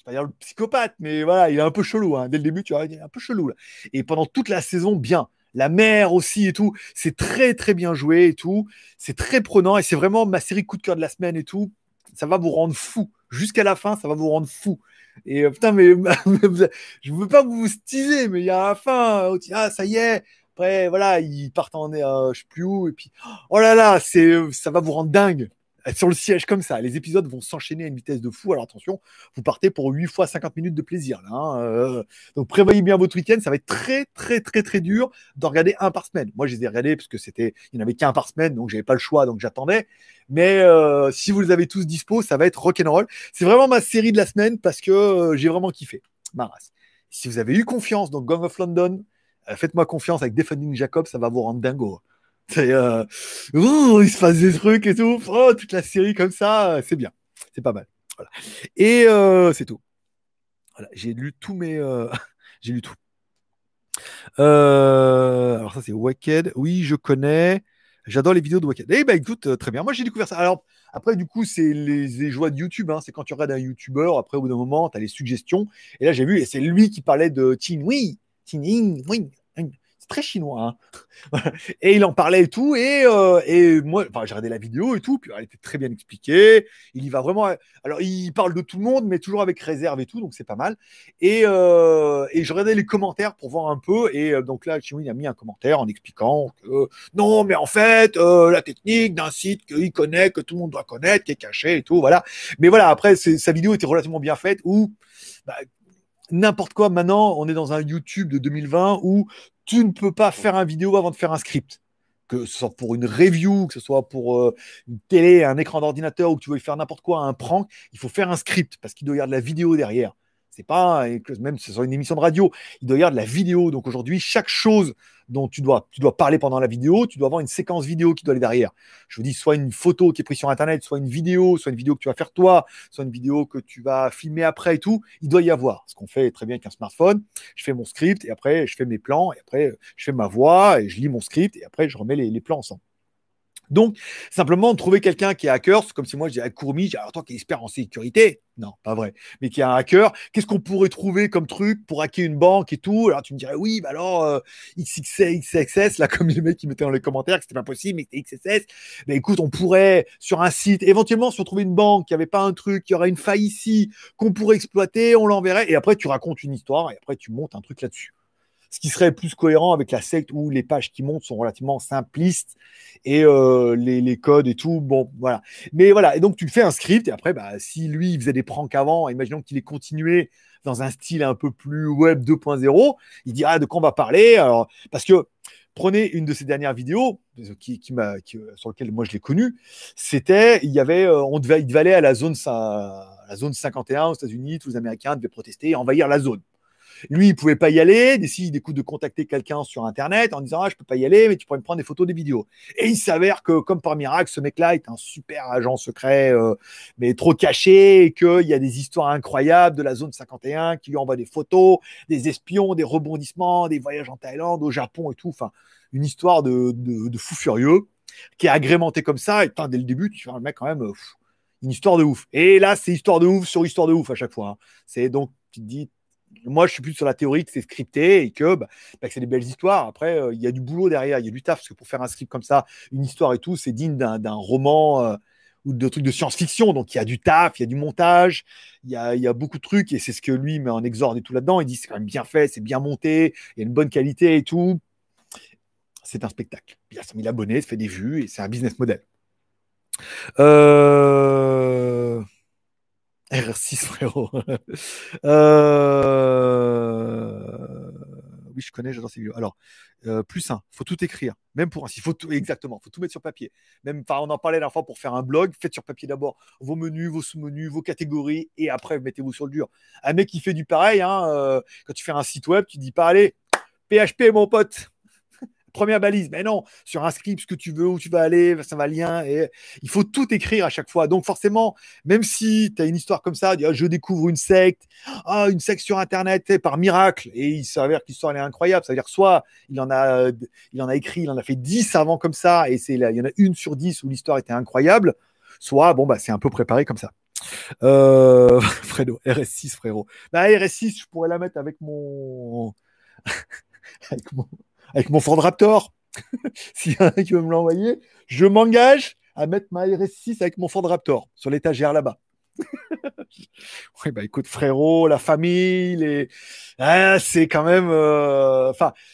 je vais pas dire le psychopathe, mais voilà, il est un peu chelou. Hein. Dès le début, tu vois, il est un peu chelou. Là. Et pendant toute la saison, bien. La mère aussi et tout. C'est très, très bien joué et tout. C'est très prenant et c'est vraiment ma série coup de cœur de la semaine et tout. Ça va vous rendre fou. Jusqu'à la fin, ça va vous rendre fou. Et euh, putain, mais, [laughs] je veux pas vous teaser, mais il y a la fin. Ah, ça y est. Après, voilà, ils partent en, euh, je sais plus où. Et puis, oh là là, c'est, ça va vous rendre dingue sur le siège comme ça. Les épisodes vont s'enchaîner à une vitesse de fou. Alors attention, vous partez pour 8 fois 50 minutes de plaisir. Hein. euh, donc prévoyez bien votre week-end. Ça va être très, très, très, très dur de regarder un par semaine. Moi, je les ai regardés parce que c'était, il n'y en avait qu'un par semaine, donc j'avais pas le choix, donc j'attendais. Mais euh, si vous les avez tous dispo, ça va être rock'n'roll. C'est vraiment ma série de la semaine parce que euh, j'ai vraiment kiffé. Ma race. Si vous avez eu confiance dans Gang of London, faites-moi confiance avec Defending Jacob, ça va vous rendre dingo. Euh, il se passe des trucs et tout. Oh, toute la série comme ça, c'est bien. C'est pas mal. Voilà. Et euh, c'est tout. Voilà, j'ai lu tous mes. Euh, [laughs] j'ai lu tout. Euh, alors, ça, c'est Wacked. Oui, je connais. J'adore les vidéos de Wacked. Eh ben, écoute, très bien. Moi, j'ai découvert ça. Alors, après, du coup, c'est les, joies de YouTube. Hein. C'est quand tu regardes un YouTuber, après, au bout d'un moment, tu as les suggestions. Et là, j'ai vu, et c'est lui qui parlait de Tin Oui. Tin très chinois. Hein. [laughs] et il en parlait et tout. Et, euh, et moi, j'ai regardé la vidéo et tout. Puis elle était très bien expliquée. Il y va vraiment. Alors, il parle de tout le monde, mais toujours avec réserve et tout. Donc, c'est pas mal. Et, euh, et je regardais les commentaires pour voir un peu. Et euh, donc là, Chinois a mis un commentaire en expliquant que non, mais en fait, la technique d'un site qu'il connaît, que tout le monde doit connaître, qui est caché et tout. Voilà. Mais voilà, après, sa vidéo était relativement bien faite où. N'importe quoi. Maintenant, on est dans un YouTube de 2020 où tu ne peux pas faire un vidéo avant de faire un script. Que ce soit pour une review, que ce soit pour euh, une télé, un écran d'ordinateur ou que tu veux faire n'importe quoi, un prank, il faut faire un script parce qu'il doit y avoir de la vidéo derrière. C'est pas même sur une émission de radio, il doit y avoir de la vidéo. Donc aujourd'hui, chaque chose dont tu dois, tu dois parler pendant la vidéo, tu dois avoir une séquence vidéo qui doit aller derrière. Je vous dis, soit une photo qui est prise sur Internet, soit une vidéo, soit une vidéo que tu vas faire toi, soit une vidéo que tu vas filmer après et tout. Il doit y avoir. Ce qu'on fait très bien avec un smartphone. Je fais mon script et après, je fais mes plans et après, je fais ma voix et je lis mon script et après, je remets les plans ensemble. Donc, simplement, trouver quelqu'un qui est hacker, c'est comme si moi je disais à Courmi, alors toi qui es en sécurité, non, pas vrai, mais qui est un hacker, qu'est-ce qu'on pourrait trouver comme truc pour hacker une banque et tout? Alors tu me dirais, oui, bah alors euh, XXS, là, [laughs] comme les mecs qui mettaient dans les commentaires que c'était pas possible, mais c'était XSS. Mais écoute, on pourrait, sur un site, éventuellement, si on trouvait une banque qui avait pas un truc, qui aurait une faille ici, qu'on pourrait exploiter, on l'enverrait, et après tu racontes une histoire, et après tu montes un truc là-dessus ce qui serait plus cohérent avec la secte où les pages qui montent sont relativement simplistes et euh, les, codes et tout, bon, voilà. Mais voilà, et donc tu fais un script et après, bah, si lui il faisait des pranks avant, imaginons qu'il ait continué dans un style un peu plus web 2.0, il dira de quoi on va parler. Alors, parce que prenez une de ses dernières vidéos qui, qui m'a, sur lequel moi je l'ai connu, c'était il y avait, euh, on devait, aller à la zone, la zone 51 aux États-Unis, tous les Américains devaient protester et envahir la zone. Lui, il pouvait pas y aller, décide d'écoute de contacter quelqu'un sur Internet en disant ah, je peux pas y aller, mais tu pourrais me prendre des photos, des vidéos. Et il s'avère que, comme par miracle, ce mec-là est un super agent secret, euh, mais trop caché, et qu'il y a des histoires incroyables de la zone 51 qui lui envoie des photos, des espions, des rebondissements, des voyages en Thaïlande, au Japon et tout. Enfin, une histoire de, de, fou furieux qui est agrémentée comme ça. Et dès le début, tu vois le mec quand même. une histoire de ouf. Et là, c'est histoire de ouf sur histoire de ouf à chaque fois. Hein. C'est donc, tu te dis, moi, je suis plus sur la théorie que c'est scripté et que, bah, bah, c'est des belles histoires. Après, euh, il y a du boulot derrière, il y a du taf, parce que pour faire un script comme ça, une histoire et tout, c'est digne d'un roman euh, ou de trucs de science-fiction. Donc, il y a du taf, il y a du montage, il y a, y beaucoup de trucs, et c'est ce que lui met en exorde et tout là-dedans. Il dit c'est quand même bien fait, c'est bien monté, il y a une bonne qualité et tout. C'est un spectacle. Il a 100 000 abonnés, ça fait des vues, et c'est un business model. Euh... R6, frérot. [laughs] Euh, oui, je connais, j'adore ces vidéos. Alors, euh, plus un, faut tout écrire, même pour un site. Faut tout... Exactement, faut tout mettre sur papier. Même, on en parlait la fois pour faire un blog. Faites sur papier d'abord vos menus, vos sous-menus, vos catégories, et après mettez-vous sur le dur. Un mec qui fait du pareil, hein, euh, quand tu fais un site web, tu dis pas allez, PHP mon pote, première balise. Mais non, sur un script, ce que tu veux, où tu vas aller, ça va lien. Il faut tout écrire à chaque fois. Donc forcément, même si tu as une histoire comme ça, je découvre une secte, ah, une secte sur Internet par miracle, et il s'avère que l'histoire est incroyable. C'est-à-dire soit il en a, il en a écrit, il en a fait 10 avant comme ça, et il y en a une sur 10 où l'histoire était incroyable. Soit bon bah c'est un peu préparé comme ça. Euh, [laughs] Fredo, RS6 frérot. Bah, RS6, je pourrais la mettre avec mon [laughs] avec mon Ford Raptor. [laughs] S'il y en a qui veut me l'envoyer, je m'engage à mettre ma RS6 avec mon Ford Raptor sur l'étagère là-bas. [laughs] oui, bah écoute, frérot, la famille, les... Ah, c'est quand même, euh,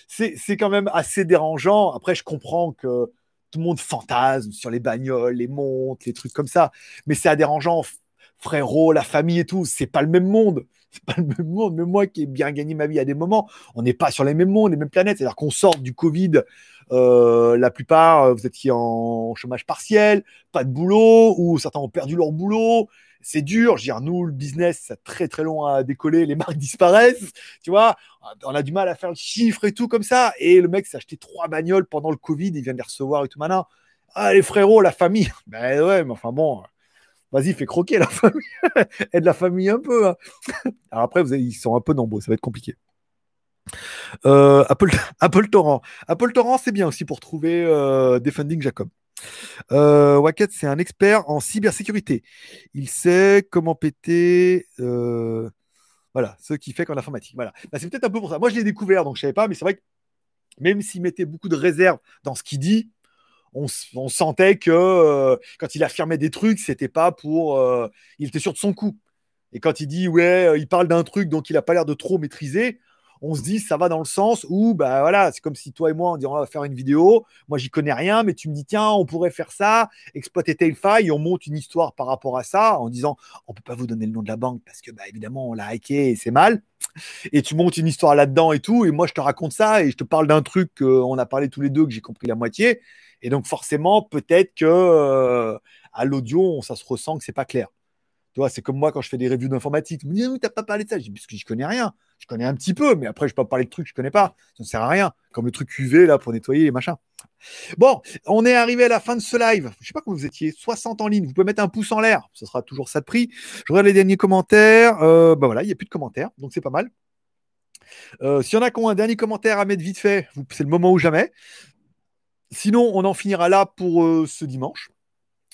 c'est quand même assez dérangeant. Après, je comprends que tout le monde fantasme sur les bagnoles, les montres, les trucs comme ça, mais c'est dérangeant. Frérot, la famille et tout, c'est pas le même monde c'est pas le même monde. Même moi qui ai bien gagné ma vie à des moments, on n'est pas sur les mêmes mondes, les mêmes planètes. C'est-à-dire qu'on sort du Covid, euh, la plupart, euh, vous étiez en chômage partiel, pas de boulot, ou certains ont perdu leur boulot. C'est dur. Je veux dire, nous, le business, c'est très très long à décoller. Les marques [laughs] disparaissent. Tu vois, on a du mal à faire le chiffre et tout comme ça. Et le mec s'est acheté trois bagnoles pendant le Covid. Il vient de les recevoir et tout maintenant. Ah, les frérots, la famille. [laughs] Ben ouais, mais enfin bon, vas-y, fais croquer la famille. [laughs] Aide la famille un peu. Hein. Alors après, ils sont un peu nombreux, ça va être compliqué. Euh, Apple, [laughs] Apple Torrent. Apple Torrent, c'est bien aussi pour trouver euh, Defending Jacob. Euh, Wacket, c'est un expert en cybersécurité. Il sait comment péter. Euh, voilà, ce qui fait qu'en informatique. Voilà. Bah, c'est peut-être un peu pour ça. Moi, je l'ai découvert, donc je ne savais pas, mais c'est vrai que même s'il mettait beaucoup de réserve dans ce qu'il dit, on, sentait que euh, quand il affirmait des trucs, c'était pas pour. Euh, il était sûr de son coup. Et quand il dit, ouais, euh, il parle d'un truc dont il a pas l'air de trop maîtriser, on se dit, ça va dans le sens où, bah voilà, c'est comme si toi et moi, on dit, on va faire une vidéo. Moi, j'y connais rien, mais tu me dis, tiens, on pourrait faire ça, exploiter telle faille, on monte une histoire par rapport à ça, en disant, on peut pas vous donner le nom de la banque parce que, bah, évidemment, on l'a hacké et c'est mal. Et tu montes une histoire là-dedans et tout, et moi, je te raconte ça et je te parle d'un truc qu'on a parlé tous les deux, que j'ai compris la moitié. Et donc forcément, peut-être que euh, à l'audio, ça se ressent que c'est pas clair. Tu vois, c'est comme moi quand je fais des reviews d'informatique. Tu me dis, oui, t'as pas parlé de ça. Je dis, parce que je connais rien. Je connais un petit peu, mais après, je peux pas parler de trucs que je connais pas. Ça ne sert à rien. Comme le truc UV, là, pour nettoyer les machins. Bon, on est arrivé à la fin de ce live. Je sais pas comment vous étiez. 60 en ligne. Vous pouvez mettre un pouce en l'air. Ce sera toujours ça de prix. Je regarde les derniers commentaires. Bah voilà, il n'y a plus de commentaires. Donc, c'est pas mal. Euh, S'il y en a qui ont un dernier commentaire à mettre vite fait, c'est le moment ou jamais. Sinon, on en finira là pour euh, ce dimanche.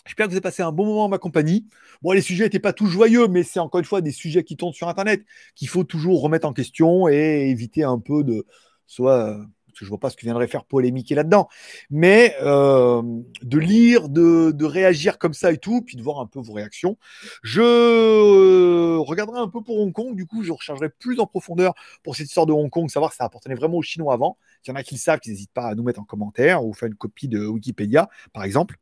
J'espère que vous avez passé un bon moment en ma compagnie. Bon, les sujets n'étaient pas tous joyeux, mais c'est encore une fois des sujets qui tournent sur Internet qu'il faut toujours remettre en question et éviter un peu de soit parce que je vois pas ce que viendrait faire polémiquer là-dedans, mais euh, de lire, de, réagir comme ça et tout, puis de voir un peu vos réactions. Je euh, regarderai un peu pour Hong Kong, du coup, je rechargerai plus en profondeur pour cette histoire de Hong Kong, savoir si ça appartenait vraiment aux Chinois avant. S'il y en a qui le savent, qu'ils n'hésitent pas à nous mettre en commentaire ou faire une copie de Wikipédia, par exemple.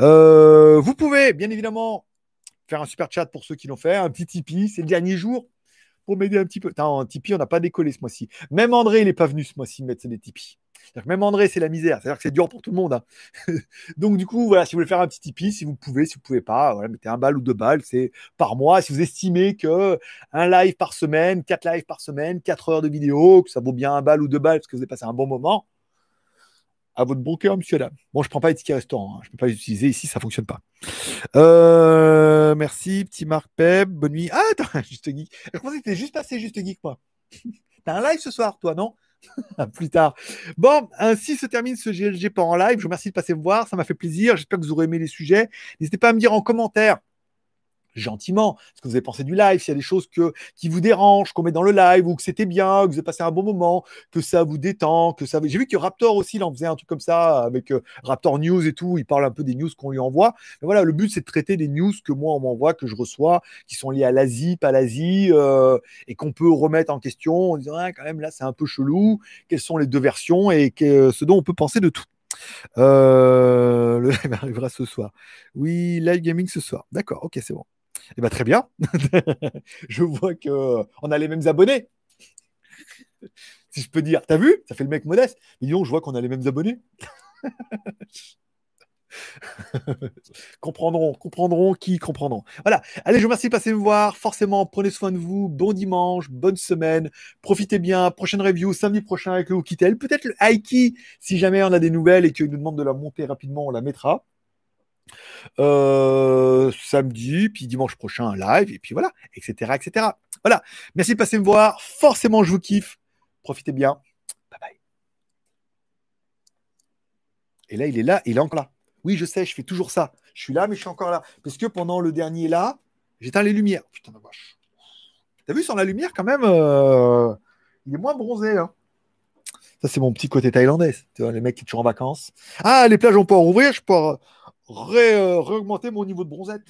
Euh, vous pouvez, bien évidemment, faire un super chat pour ceux qui l'ont fait, un petit Tipeee, c'est le dernier jour pour m'aider un petit peu. en Tipeee, on n'a pas décollé ce mois-ci. Même André, il n'est pas venu ce mois-ci mettre des Tipeee. Même André, c'est la misère. C'est-à-dire que c'est dur pour tout le monde. Hein. [laughs] Donc, du coup, voilà, si vous voulez faire un petit Tipeee, si vous pouvez, si vous pouvez pas, voilà, mettez un balle ou deux balles, c'est par mois. Si vous estimez que un live par semaine, quatre lives par semaine, quatre heures de vidéo, que ça vaut bien un balle ou deux balles parce que vous avez passé un bon moment, à votre cœur, monsieur dame. Bon, je prends pas les tickets restaurant, hein. je peux pas les utiliser ici, ça fonctionne pas. Euh, merci, petit Marc Peb, bonne nuit. Ah, attends, [laughs] Juste Geek. Je pensais que t'étais juste passé Juste Geek, moi. [laughs] T'as un live ce soir, toi, non? [laughs] Plus tard. Bon, ainsi se termine ce GLG pas en live. Je vous remercie de passer me voir, ça m'a fait plaisir. J'espère que vous aurez aimé les sujets. N'hésitez pas à me dire en commentaire gentiment ce que vous avez pensé du live, s'il y a des choses qui vous dérangent, qu'on met dans le live, ou que c'était bien, que vous avez passé un bon moment, que ça vous détend, que ça. J'ai vu que Raptor aussi, il en faisait un truc comme ça avec euh, Raptor News et tout. Il parle un peu des news qu'on lui envoie. Mais voilà, le but c'est de traiter des news que moi on m'envoie, que je reçois, qui sont liées à l'Asie, pas l'Asie, euh, et qu'on peut remettre en question en disant ah, quand même là c'est un peu chelou. Quelles sont les deux versions et que, ce dont on peut penser de tout. Euh, le live [laughs] arrivera ce soir. Oui, live gaming ce soir. D'accord, ok, c'est bon. Eh bien, très bien. [laughs] je vois que on a les mêmes abonnés. [laughs] si je peux dire. T'as vu? Ça fait le mec modeste. Mais je vois qu'on a les mêmes abonnés. [laughs] comprendront, comprendront qui comprendront. Voilà. Allez, je vous remercie de passer me voir. Forcément, prenez soin de vous. Bon dimanche, bonne semaine. Profitez bien. Prochaine review samedi prochain avec le Oukitel. Peut-être le Aiki. Si jamais on a des nouvelles et qu'il nous demande de la monter rapidement, on la mettra. Euh, samedi, puis dimanche prochain live, et puis voilà, etc., etc. Voilà. Merci de passer me voir. Forcément, je vous kiffe. Profitez bien. Bye bye. Et là, il est là, il est encore là. Oui, je sais, je fais toujours ça. Je suis là, mais je suis encore là. Parce que pendant le dernier là, j'éteins les lumières. Putain de vache. T'as vu sans la lumière quand même euh, Il est moins bronzé. Hein. Ça, c'est mon petit côté thaïlandais. Tu vois, les mecs qui sont toujours en vacances. Ah, les plages, on peut en rouvrir. Je peux euh, réaugmenter mon niveau de bronzette.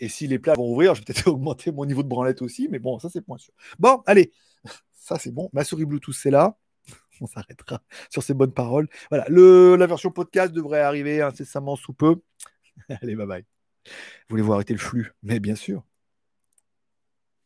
Et si les plats vont ouvrir, je vais peut-être [laughs] augmenter mon niveau de branlette aussi, mais bon, ça c'est point sûr. Bon, allez, [laughs] ça c'est bon. Ma souris Bluetooth, c'est là. [laughs] On s'arrêtera sur ces bonnes paroles. Voilà, la version podcast devrait arriver incessamment sous peu. allez, bye bye. Voulez-vous arrêter le flux? Mais bien sûr.